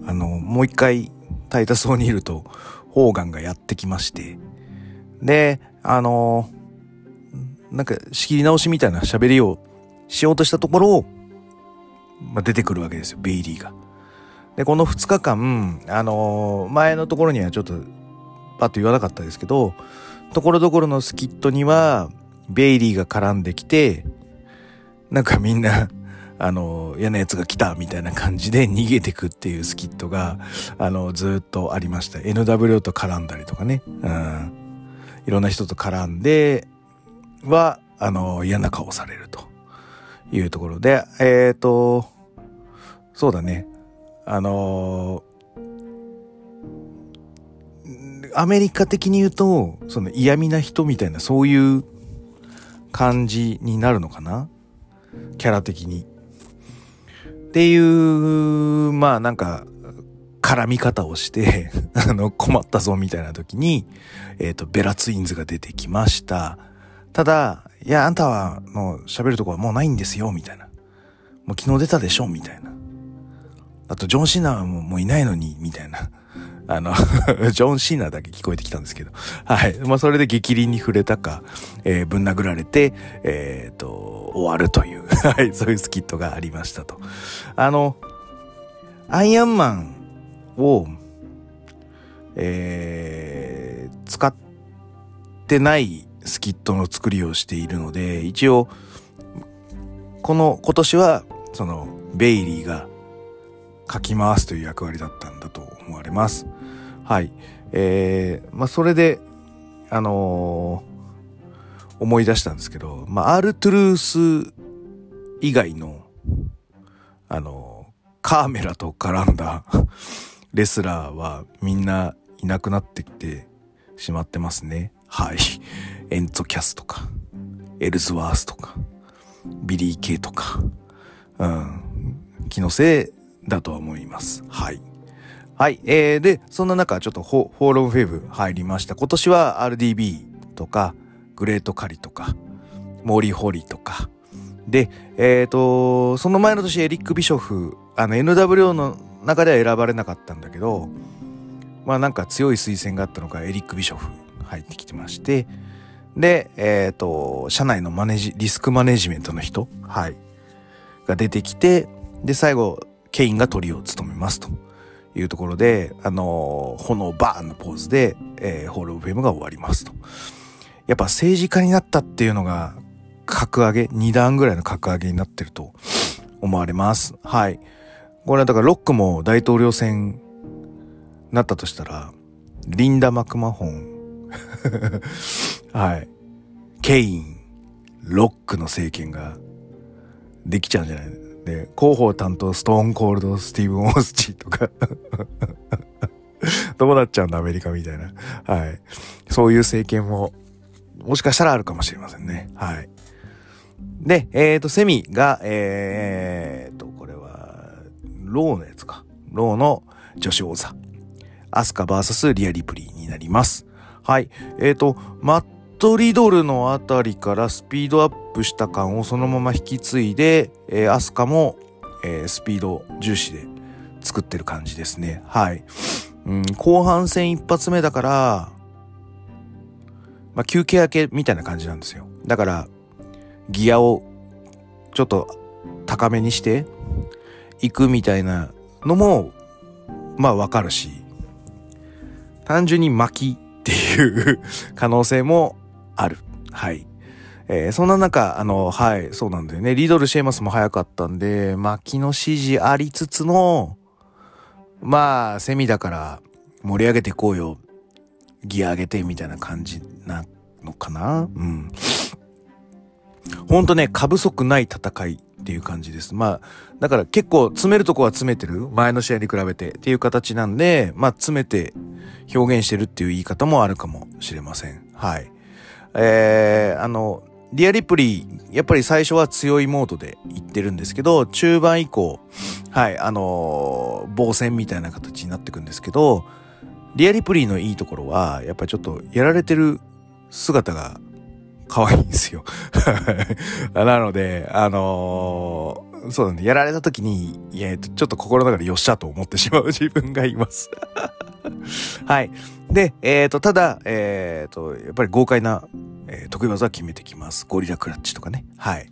あの、もう一回、タイタソーにいると、ホーガンがやってきまして、で、あの、なんか仕切り直しみたいな喋りをしようとしたところを、まあ、出てくるわけですよ、ベイリーが。で、この2日間、あのー、前のところにはちょっとパッと言わなかったですけど、ところどころのスキットには、ベイリーが絡んできて、なんかみんな、あの、嫌な奴が来たみたいな感じで逃げてくっていうスキットが、あの、ずっとありました。NW と絡んだりとかね。うん。いろんな人と絡んで、は、あの、嫌な顔されるというところで、えっ、ー、と、そうだね。あのー、アメリカ的に言うと、その嫌味な人みたいな、そういう感じになるのかな？キャラ的に。っていう、まあなんか、絡み方をして あの、困ったぞみたいな時に、えっ、ー、と、ベラツインズが出てきました。ただ、いや、あんたはもう喋るとこはもうないんですよ、みたいな。もう昨日出たでしょ、みたいな。あと、ジョン・シーナはもういないのに、みたいな。あの ジョン・シーナだけ聞こえてきたんですけど。はい。まあ、それで激鱗に触れたか、えー、ぶん殴られて、えっ、ー、と、終わるという、はい、そういうスキットがありましたと。あの、アイアンマンを、えー、使ってないスキットの作りをしているので、一応、この、今年は、その、ベイリーが、かき回すという役割だったんだと思われます。はい。えー、まあ、それで、あのー、思い出したんですけど、まあ、アルトゥルース以外の、あのー、カーメラと絡んだ レスラーはみんないなくなってきてしまってますね。はい。エンツォ・キャスとか、エルズワースとか、ビリー・ケイとか、うん。気のせいだとは思います。はい。はい。えー、で、そんな中、ちょっとホールオブフェーム入りました。今年は RVD とか、グレートカリとか、モーリー・ホーリーとか。で、えっ、ー、と、その前の年エリック・ビショフ、あの NWO の中では選ばれなかったんだけど、まあなんか強い推薦があったのか、エリック・ビショフ入ってきてまして、で、えっ、ー、と、社内のマネジ、リスクマネジメントの人、はい、が出てきて、で、最後、ケインがトリを務めますというところで、あのー、炎バーンのポーズで、えー、ホールオブフェームが終わりますと。やっぱ政治家になったっていうのが、格上げ、2段ぐらいの格上げになってると思われます。はい。これはだからロックも大統領選なったとしたら、リンダ・マクマホン、はい。ケイン、ロックの政権ができちゃうんじゃない？で、広報担当ストーンコールドスティーブン・オースチーとか どうなっちゃうんだアメリカみたいな。はい。そういう政権も、もしかしたらあるかもしれませんね。はい。で、えっ、ー、と、セミが、えー、と、これは、ローのやつか。ローの女子王座。アスカ VS リアリプリーになります。はい。えっ、ー、と、マットリドルのあたりからスピードアップした感をそのまま引き継いで、えー、アスカも、えー、スピード重視で作ってる感じですね。はい。うん、後半戦一発目だから、まあ、休憩明けみたいな感じなんですよ。だから、ギアをちょっと高めにしていくみたいなのも、まあわかるし、単純に巻きっていう可能性もある。はい。えー、そんな中、あの、はい、そうなんだよね。リドル・シェーマスも早かったんで、巻きの指示ありつつの、まあ、セミだから盛り上げていこうよ。ギア上げてみたいな感じなのかな？うん。ほんとね、過不足ない戦いっていう感じです。まあ、だから結構詰めるとこは詰めてる。前の試合に比べてっていう形なんで、まあ詰めて表現してるっていう言い方もあるかもしれません。はい。えー、あの、リアリプリー、やっぱり最初は強いモードで行ってるんですけど、中盤以降、はい、あのー、防戦みたいな形になってくんですけど、リアリプリーのいいところは、やっぱりちょっとやられてる姿が可愛いんですよ なので、あのー、そうなんで、やられた時に、いや、ちょっと心の中でよっしゃと思ってしまう自分がいます はい。で、えっ、ー、と、ただ、えっ、ー、と、やっぱり豪快な、え、得意技は決めてきます。ゴリラクラッチとかね。はい。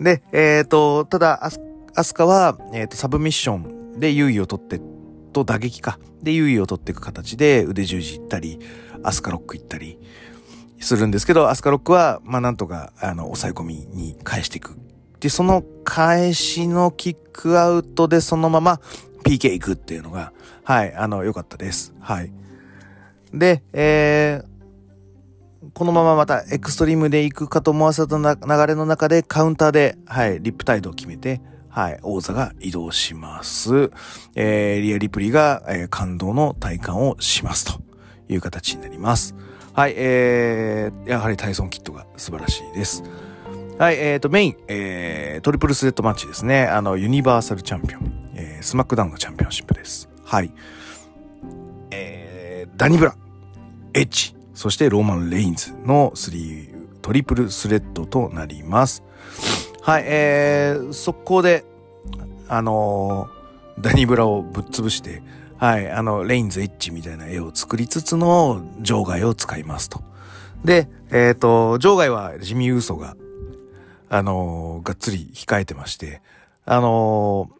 で、えっ、と、ただ、アスアスカは、えっ、と、サブミッションで優位を取って、と打撃か。で、優位を取っていく形で腕十字行ったり、アスカロック行ったり、するんですけど、アスカロックは、まあなんとか、あの、抑え込みに返していく。で、その返しのキックアウトでそのまま PK 行くっていうのが、はい、あの、良かったです。はい。で、えー、このまままたエクストリームで行くかと思わせた流れの中でカウンターで、はい、リップタイドを決めて、はい、王座が移動します。えー、リアリプリが、えー、感動の戴冠をしますという形になります。はい、えー、やはりタイソンキットが素晴らしいです。はい、えーと、メイン、えー、トリプルスレットマッチですね。あの、ユニバーサルチャンピオン、えー、スマックダウンのチャンピオンシップです。はい。えー、ダニブラ、エッジ、そしてローマン・レインズの3トリプルスレッドとなります。はい、えー、速攻で、あのー、ダニブラをぶっ潰して、はい、あの、レインズエッジみたいな絵を作りつつの場外を使いますと。で、えっ、ー、と、場外はジミー・ウソが、あのー、がっつり控えてまして、あの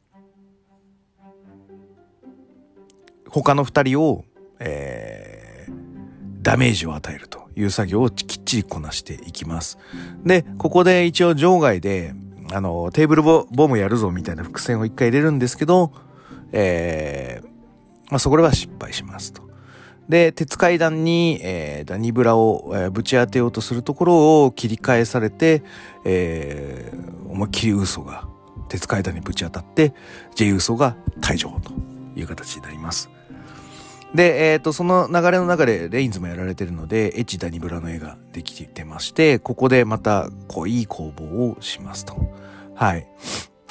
ー、他の二人を、えー、ダメージを与えるという作業をきっちりこなしていきます。で、ここで一応場外で、あの、テーブルボムやるぞみたいな伏線を一回入れるんですけど、えー、まあ、そこでは失敗しますと。で、鉄階段に、えー、ダニブラを、えー、ぶち当てようとするところを切り返されて、えー、思いっきりウソが鉄階段にぶち当たって、J ウソが退場という形になります。で、えっ、ー、と、その流れの中でレインズもやられてるので、エチダニブラの絵ができてまして、ここでまた、こう、いい攻防をしますと。はい。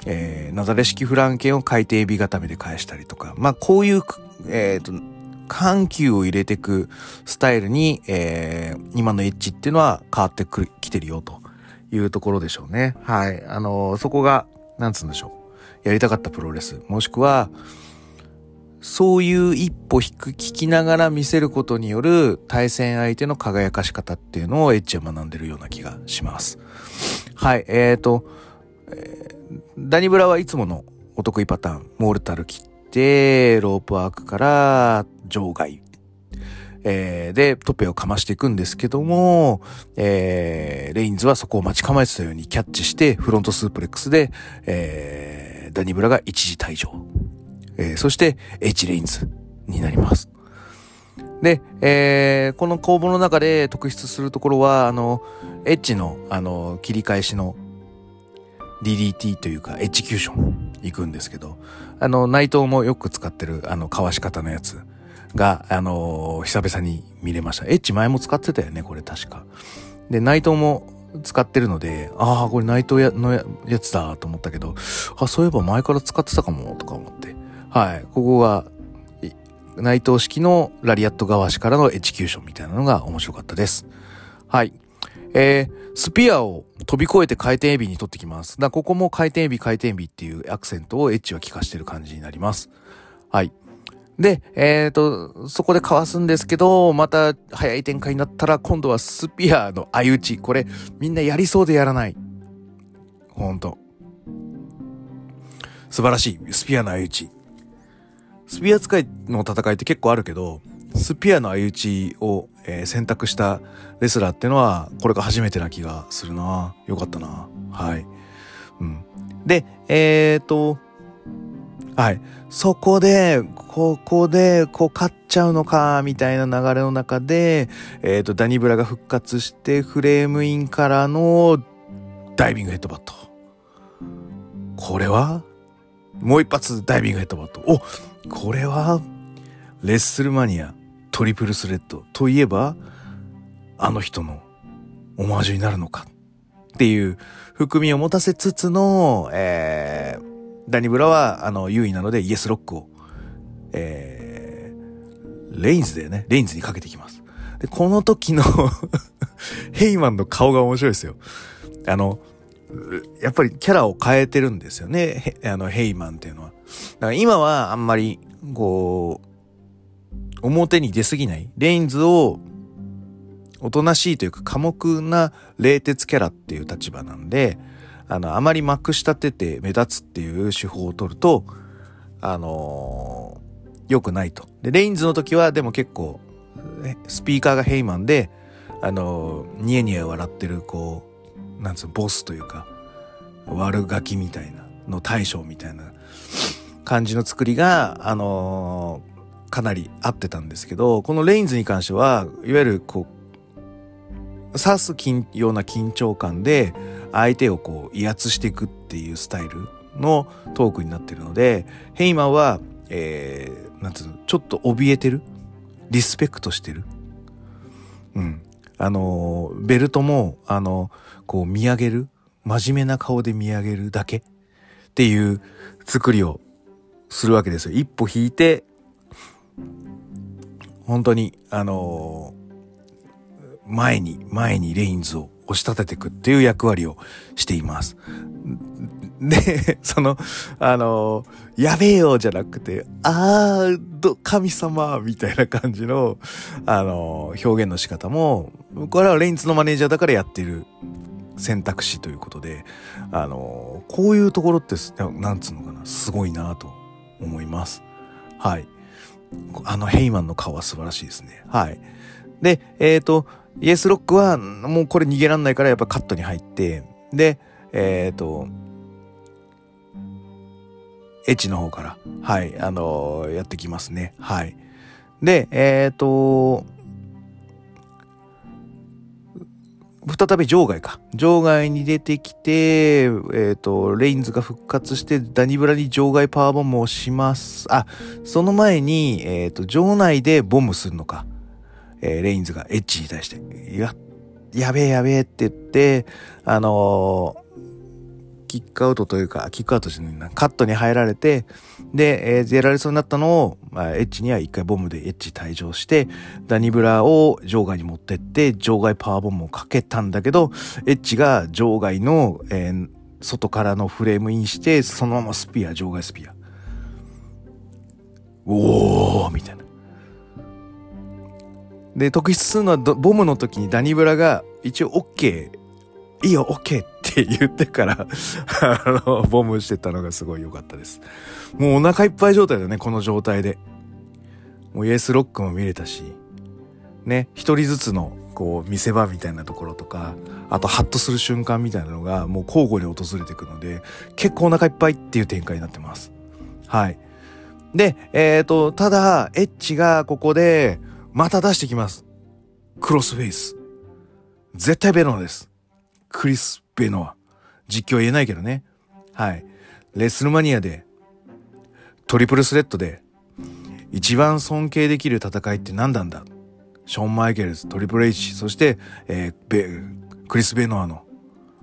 えー、なだれ式フランケンを海底エビ固めで返したりとか、まあ、こういう、えっ、ー、と、緩急を入れていくスタイルに、えー、今のエッジっていうのは変わってくる、来てるよというところでしょうね。はい。あのー、そこが、なんつうんでしょう。やりたかったプロレス。もしくは、そういう一歩引く、聞きながら見せることによる対戦相手の輝かし方っていうのをエッジは学んでるような気がします。はい。えっ、ー、と、えー、ダニブラはいつものお得意パターン、モールタル切って、ロープワークから場外。えー、で、トペをかましていくんですけども、えー、レインズはそこを待ち構えてたようにキャッチして、フロントスープレックスで、えー、ダニブラが一時退場。えー、そして、エッジレインズになります。で、えー、この攻防の中で特筆するところは、あの、エッジの、あの、切り返しの DDT というか、エッジキューション行くんですけど、あの、内藤もよく使ってる、あの、かわし方のやつが、あの、久々に見れました。エッジ前も使ってたよね、これ確か。で、内藤も使ってるので、ああ、これ内藤やのやつだと思ったけど、あ、そういえば前から使ってたかも、とか思って。はい。ここが、内藤式のラリアット側足からのエッチキューションみたいなのが面白かったです。はい。えー、スピアを飛び越えて回転エビに取ってきます。だここも回転エビ回転エビっていうアクセントをエッジは効かしてる感じになります。はい。で、えっ、ー、と、そこでかわすんですけど、また早い展開になったら今度はスピアの相打ち。これみんなやりそうでやらない。ほんと。素晴らしい。スピアの相打ち。スピア使いの戦いって結構あるけど、スピアの相打ちを、えー、選択したレスラーってのは、これが初めてな気がするな。よかったな。はい。うん。で、えっ、と、はい。そこで、ここで、こう、勝っちゃうのか、みたいな流れの中で、えっ、ー、と、ダニブラが復活して、フレームインからのダイビングヘッドバット。これはもう一発ダイビングヘッドバット。おこれは、レッスルマニアトリプルスレッドといえば、あの人のオマージュになるのかっていう含みを持たせつつの、えー、ダニブラは、あの、優位なのでイエスロックを、えー、レインズでね、レインズにかけてきます。で、この時の ヘイマンの顔が面白いですよ。あの、やっぱりキャラを変えてるんですよね。あの、ヘイマンっていうのは。だから今はあんまり、こう、表に出すぎない。レインズを、おとなしいというか寡黙な冷徹キャラっていう立場なんで、あの、あまりまくし立てて目立つっていう手法を取ると、あのー、良くないと。で、レインズの時はでも結構、スピーカーがヘイマンで、あのー、ニヤニヤ笑ってる、こう、なんつうの、ボスというか、悪ガキみたいな、の大将みたいな感じの作りが、あのー、かなり合ってたんですけど、このレインズに関しては、いわゆるこう、刺すような緊張感で、相手をこう威圧していくっていうスタイルのトークになってるので、ヘイマンは、えー、なんつうの、ちょっと怯えてるリスペクトしてるうん。あの、ベルトも、あの、こう見上げる真面目な顔で見上げるだけっていう作りをするわけですよ。一歩引いて、本当に、あの前に、前にレインズを押し立てていくっていう役割をしています。で、その、あの、やべえよじゃなくて、あー、ど、神様みたいな感じの、あの、表現の仕方も、これはレインズのマネージャーだからやってる選択肢ということで、あの、こういうところって、なんつうのかな、すごいなと思います。はい。あのヘイマンの顔は素晴らしいですね。はい。で、えっ、ー、と、イエスロックはもうこれ逃げらんないからやっぱカットに入って、で、えっ、ー、と、エッチの方から、はい、あのー、やってきますね。はい。で、えっ、と、再び場外か。場外に出てきて、えっ、ー、と、レインズが復活してダニブラに場外パワーボムをします。あ、その前に、えっ、ー、と、場内でボムするのか。えー、レインズがエッジに対して、や、やべえやべえって言って、あの、キックアウトというか、キックアウトしてなカットに入られて、で、えー、やられそうになったのを、まあ、エッジには一回ボムでエッジ退場して、ダニブラを場外に持ってって、場外パワーボムをかけたんだけど、エッジが場外の、えー、外からのフレームインして、そのままスピア、場外スピア。おーみたいな。で、特筆するのはボムの時にダニブラが一応 OK、いいよ OK って言ってから あの、ボムしてたのがすごい良かったです。もうお腹いっぱい状態だね、この状態で。もうイエスロックも見れたし、ね、一人ずつのこう見せ場みたいなところとか、あとハッとする瞬間みたいなのがもう交互に訪れてくので、結構お腹いっぱいっていう展開になってます。はい。で、えっ、ー、と、ただ、エッチがここで、また出してきます。クロスフェイス。絶対ベノアです。クリス・ベノア。実況言えないけどね。はい。レッスルマニアで、トリプルスレッドで、一番尊敬できる戦いって何なんだ？ショーン・マイケルズ、トリプル H、そして、えー、クリス・ベノアの、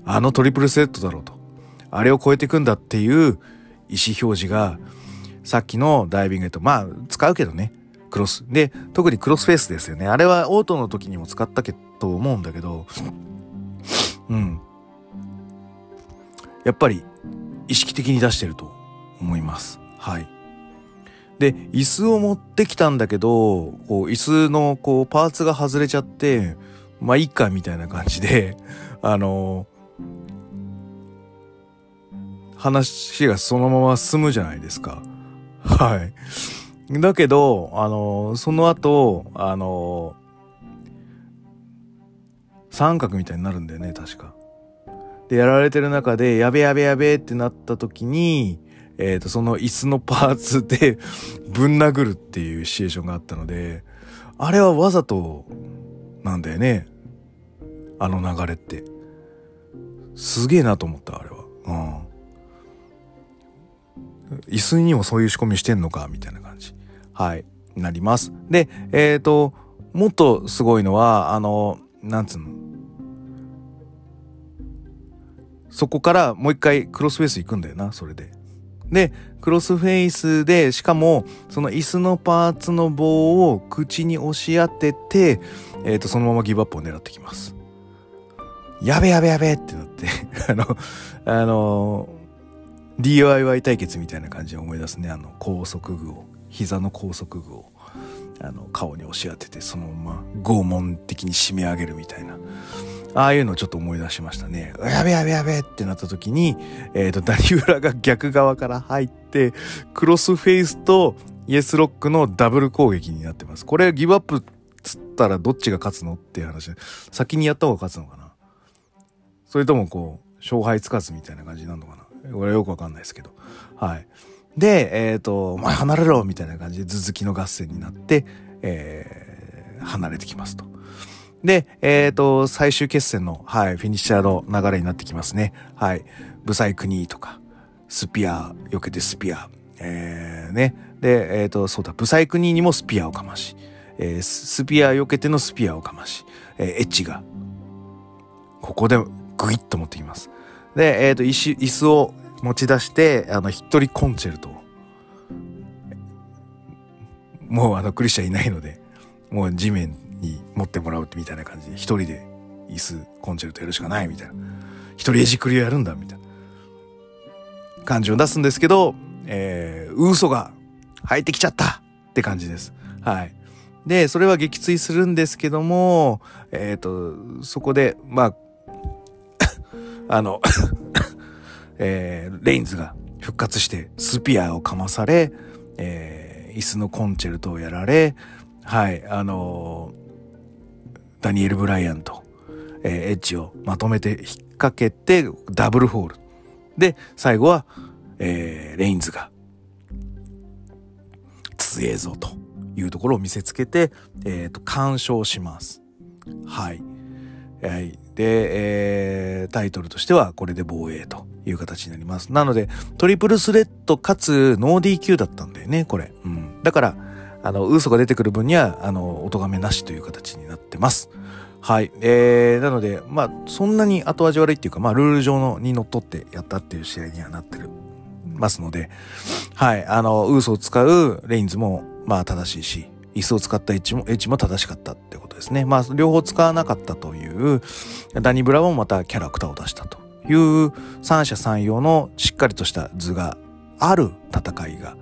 あのトリプルスレッドだろうと。あれを超えていくんだっていう意思表示が、さっきのダイビングヘッド、まあ、使うけどね。クロス。で、特にクロスフェイスですよね。あれはオートの時にも使ったけと思うんだけど、うん。やっぱり意識的に出してると思います。はい。で、椅子を持ってきたんだけど、こう、椅子のこう、パーツが外れちゃって、まあ、いっか、みたいな感じで、あの話がそのまま進むじゃないですか。はい。だけど、あのその後、あの三角みたいになるんだよね、確か。で、やられてる中で、やべやべやべってなった時に、えっ、ー、と、その椅子のパーツで ぶん殴るっていうシチュエーションがあったので、あれはわざとなんだよね。あの流れって。すげえなと思った、あれは。うん。椅子にもそういう仕込みしてんのか、みたいな感じ。はい。なります。で、えっ、ー、と、もっとすごいのは、あの、なんつうの？そこからもう一回クロスフェイス行くんだよな、それで。で、クロスフェイスで、しかも、その椅子のパーツの棒を口に押し当てて、えっ、ー、と、そのままギブアップを狙ってきます。やべやべやべってなって あの、あの、DIY 対決みたいな感じで思い出すね。あの、高速具を、膝の高速具を、あの、顔に押し当てて、そのまま拷問的に締め上げるみたいな。ああいうのをちょっと思い出しましたね。やべやべやべってなった時に、えっ、ー、と、ダニウラが逆側から入って、クロスフェイスとイエスロックのダブル攻撃になってます。これギブアップっつったらどっちが勝つのっていう話で、先にやった方が勝つのかなそれともこう、勝敗つかずみたいな感じになるのかなこれよくわかんないですけど。はい。で、えっ、ー、と、お前離れろみたいな感じで続きの合戦になって、えー、離れてきますと。で、えっ、ー、と、最終決戦の、はい、フィニッシャーの流れになってきますね。はい。ブサイクニーとか、スピア、避けてスピア、えー、ね。で、えっ、ー、と、そうだ、ブサイクニーにもスピアをかまし、えー、スピア避けてのスピアをかまし、えー、エッジが、ここでグイッと持ってきます。で、えっ、ー、と、椅子、椅子を持ち出して、あの、一人コンチェルトもうあの、クリスチャンいないので、もう地面に持ってもらうみたいな感じで、一人で椅子、コンチェルトやるしかないみたいな。一人エジクリをやるんだみたいな感じを出すんですけど、えー、嘘が入ってきちゃったって感じです。はい。で、それは撃墜するんですけども、えっ、ー、と、そこで、まあ、あのえー、レインズが復活してスピアをかまされ、えー、椅子のコンチェルトをやられ、はい、あのダニエル・ブライアンと、えー、エッジをまとめて引っ掛けてダブルホール。で、最後は、えー、レインズが強えぞというところを見せつけて、えっ、ー、と、干渉します。はい。はい。で、えー、タイトルとしてはこれで防衛という形になります。なので、トリプルスレッドかつノー DQ だったんだよね、これ。うん。だから、あの、嘘が出てくる分には、あの、音がめなしという形になってます。はい。えー、なので、まあ、そんなに後味悪いっていうか、まあ、ルール上のにのっとってやったっていう試合にはなってる、ますので、はい。あの、嘘を使うレインズも、まあ、正しいし、椅子を使ったエッジも、エッジも正しかったってことですね。まあ、両方使わなかったという、ダニブラもまたキャラクターを出したという三者三様のしっかりとした図がある戦いが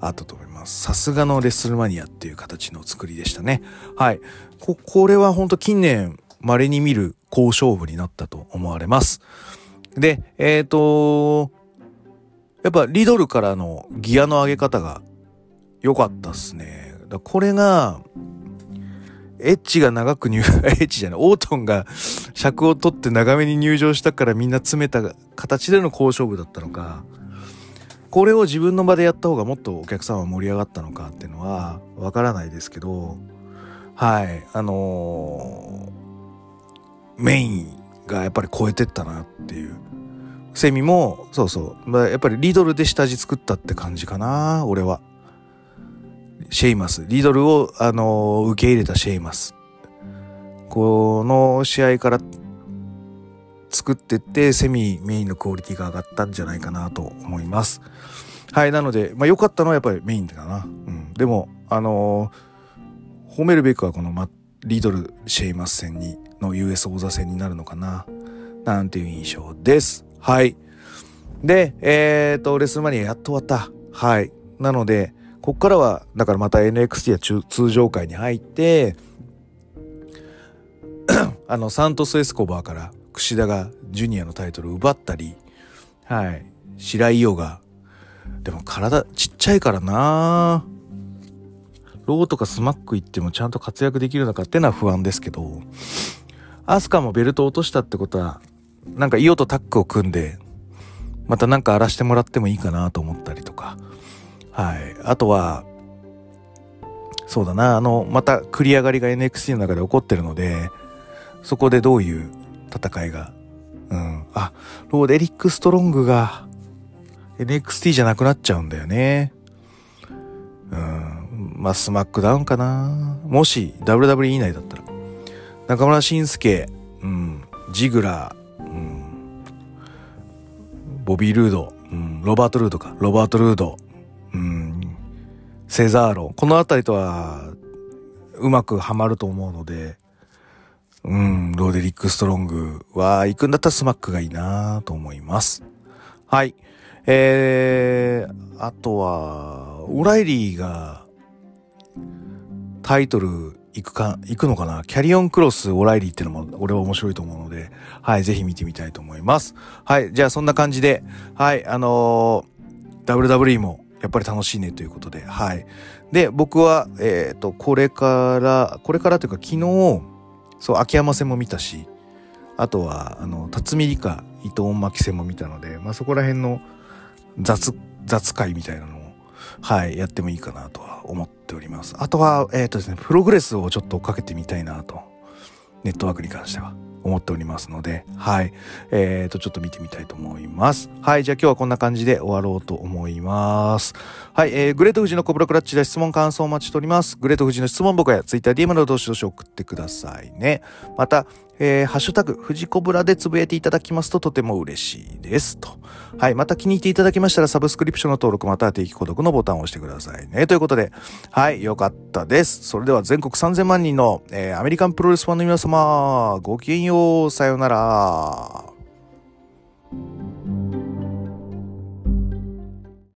あったと思います。さすがのレッスルマニアっていう形の作りでしたね。はい。こ、これは本当近年稀に見る好勝負になったと思われます。で、えっ、ー、と、やっぱリドルからのギアの上げ方が良かったっすね。だこれが、エッジが長く入、エッジじゃない、オートンが尺を取って長めに入場したからみんな詰めた形での好勝負だったのか、これを自分の場でやった方がもっとお客さんは盛り上がったのかっていうのはわからないですけど、はい、あのー、メインがやっぱり超えてったなっていう。セミも、そうそう、まあ、やっぱりリドルで下地作ったって感じかな、俺は。シェイマス。リドルを、あの、受け入れたシェイマス。この試合から作ってってセミメインのクオリティが上がったんじゃないかなと思います。はい、なので、まあ良かったのはやっぱりメインだな。うん。でも、あのー、褒めるべくはこのマリドル・シェイマス戦に、の US 王座戦になるのかな。なんていう印象です。はい。で、えっ、ー、と、レスルマニアやっと終わった。はい。なので、こっからは、だからまた NXT や通常会に入って、あの、サントス・エスコバーから櫛田がジュニアのタイトル奪ったり、はい。白井ヨが、でも体ちっちゃいからなローとかスマック行ってもちゃんと活躍できるのかってのは不安ですけど、アスカもベルト落としたってことは、なんかイオとタッグを組んで、またなんか荒らしてもらってもいいかなと思ったりとか。はい。あとは、そうだな、あの、また繰り上がりが NXT の中で起こってるので、そこでどういう戦いが、うん。あ、ローデリック・ストロングが NXT じゃなくなっちゃうんだよね。うん。まあ、スマックダウンかな。もし WWE 以内だったら。中邑真輔、うん。ジグラー、うんボビー・ルード、うん、ロバート・ルードか、ロバート・ルード、セザーロ、このあたりとは、うまくはまると思うので、うん、ローデリック・ストロングは行くんだったらスマックがいいなと思います。はい。えー、あとは、オライリーが、タイトル行くか、行くのかな？キャリオンクロスオライリーってのも俺は面白いと思うので、はい、ぜひ見てみたいと思います。はい、じゃあそんな感じで、はい、あのー、WWE もやっぱり楽しいねということで、はい。で、僕は、えっ、ー、と、これから、これからというか昨日、そう、秋山戦も見たし、あとは、あの、辰巳理香、伊藤巻戦も見たので、まあそこら辺の雑、雑会みたいなのを、はい、やってもいいかなとは思っております。あとは、えっ、ー、とですね、プログレスをちょっとかけてみたいなと、ネットワークに関しては思っておりますので、はい。えっ、ー、と、ちょっと見てみたいと思います。はい。じゃあ今日はこんな感じで終わろうと思います。はい。えー、グレート富士のコブラクラッチで質問感想をお待ちしております。グレート富士の質問僕や Twitter、DM などどしどし送ってくださいね。また、えー、ハッシュタグ、富士コブラでつぶやいていただきますととても嬉しいです。と。はい。また気に入っていただきましたら、サブスクリプションの登録または定期購読のボタンを押してくださいね。ということで、はい。よかったです。それでは全国3000万人の、えー、アメリカンプロレスファンの皆様、ごきげんよう。さようなら。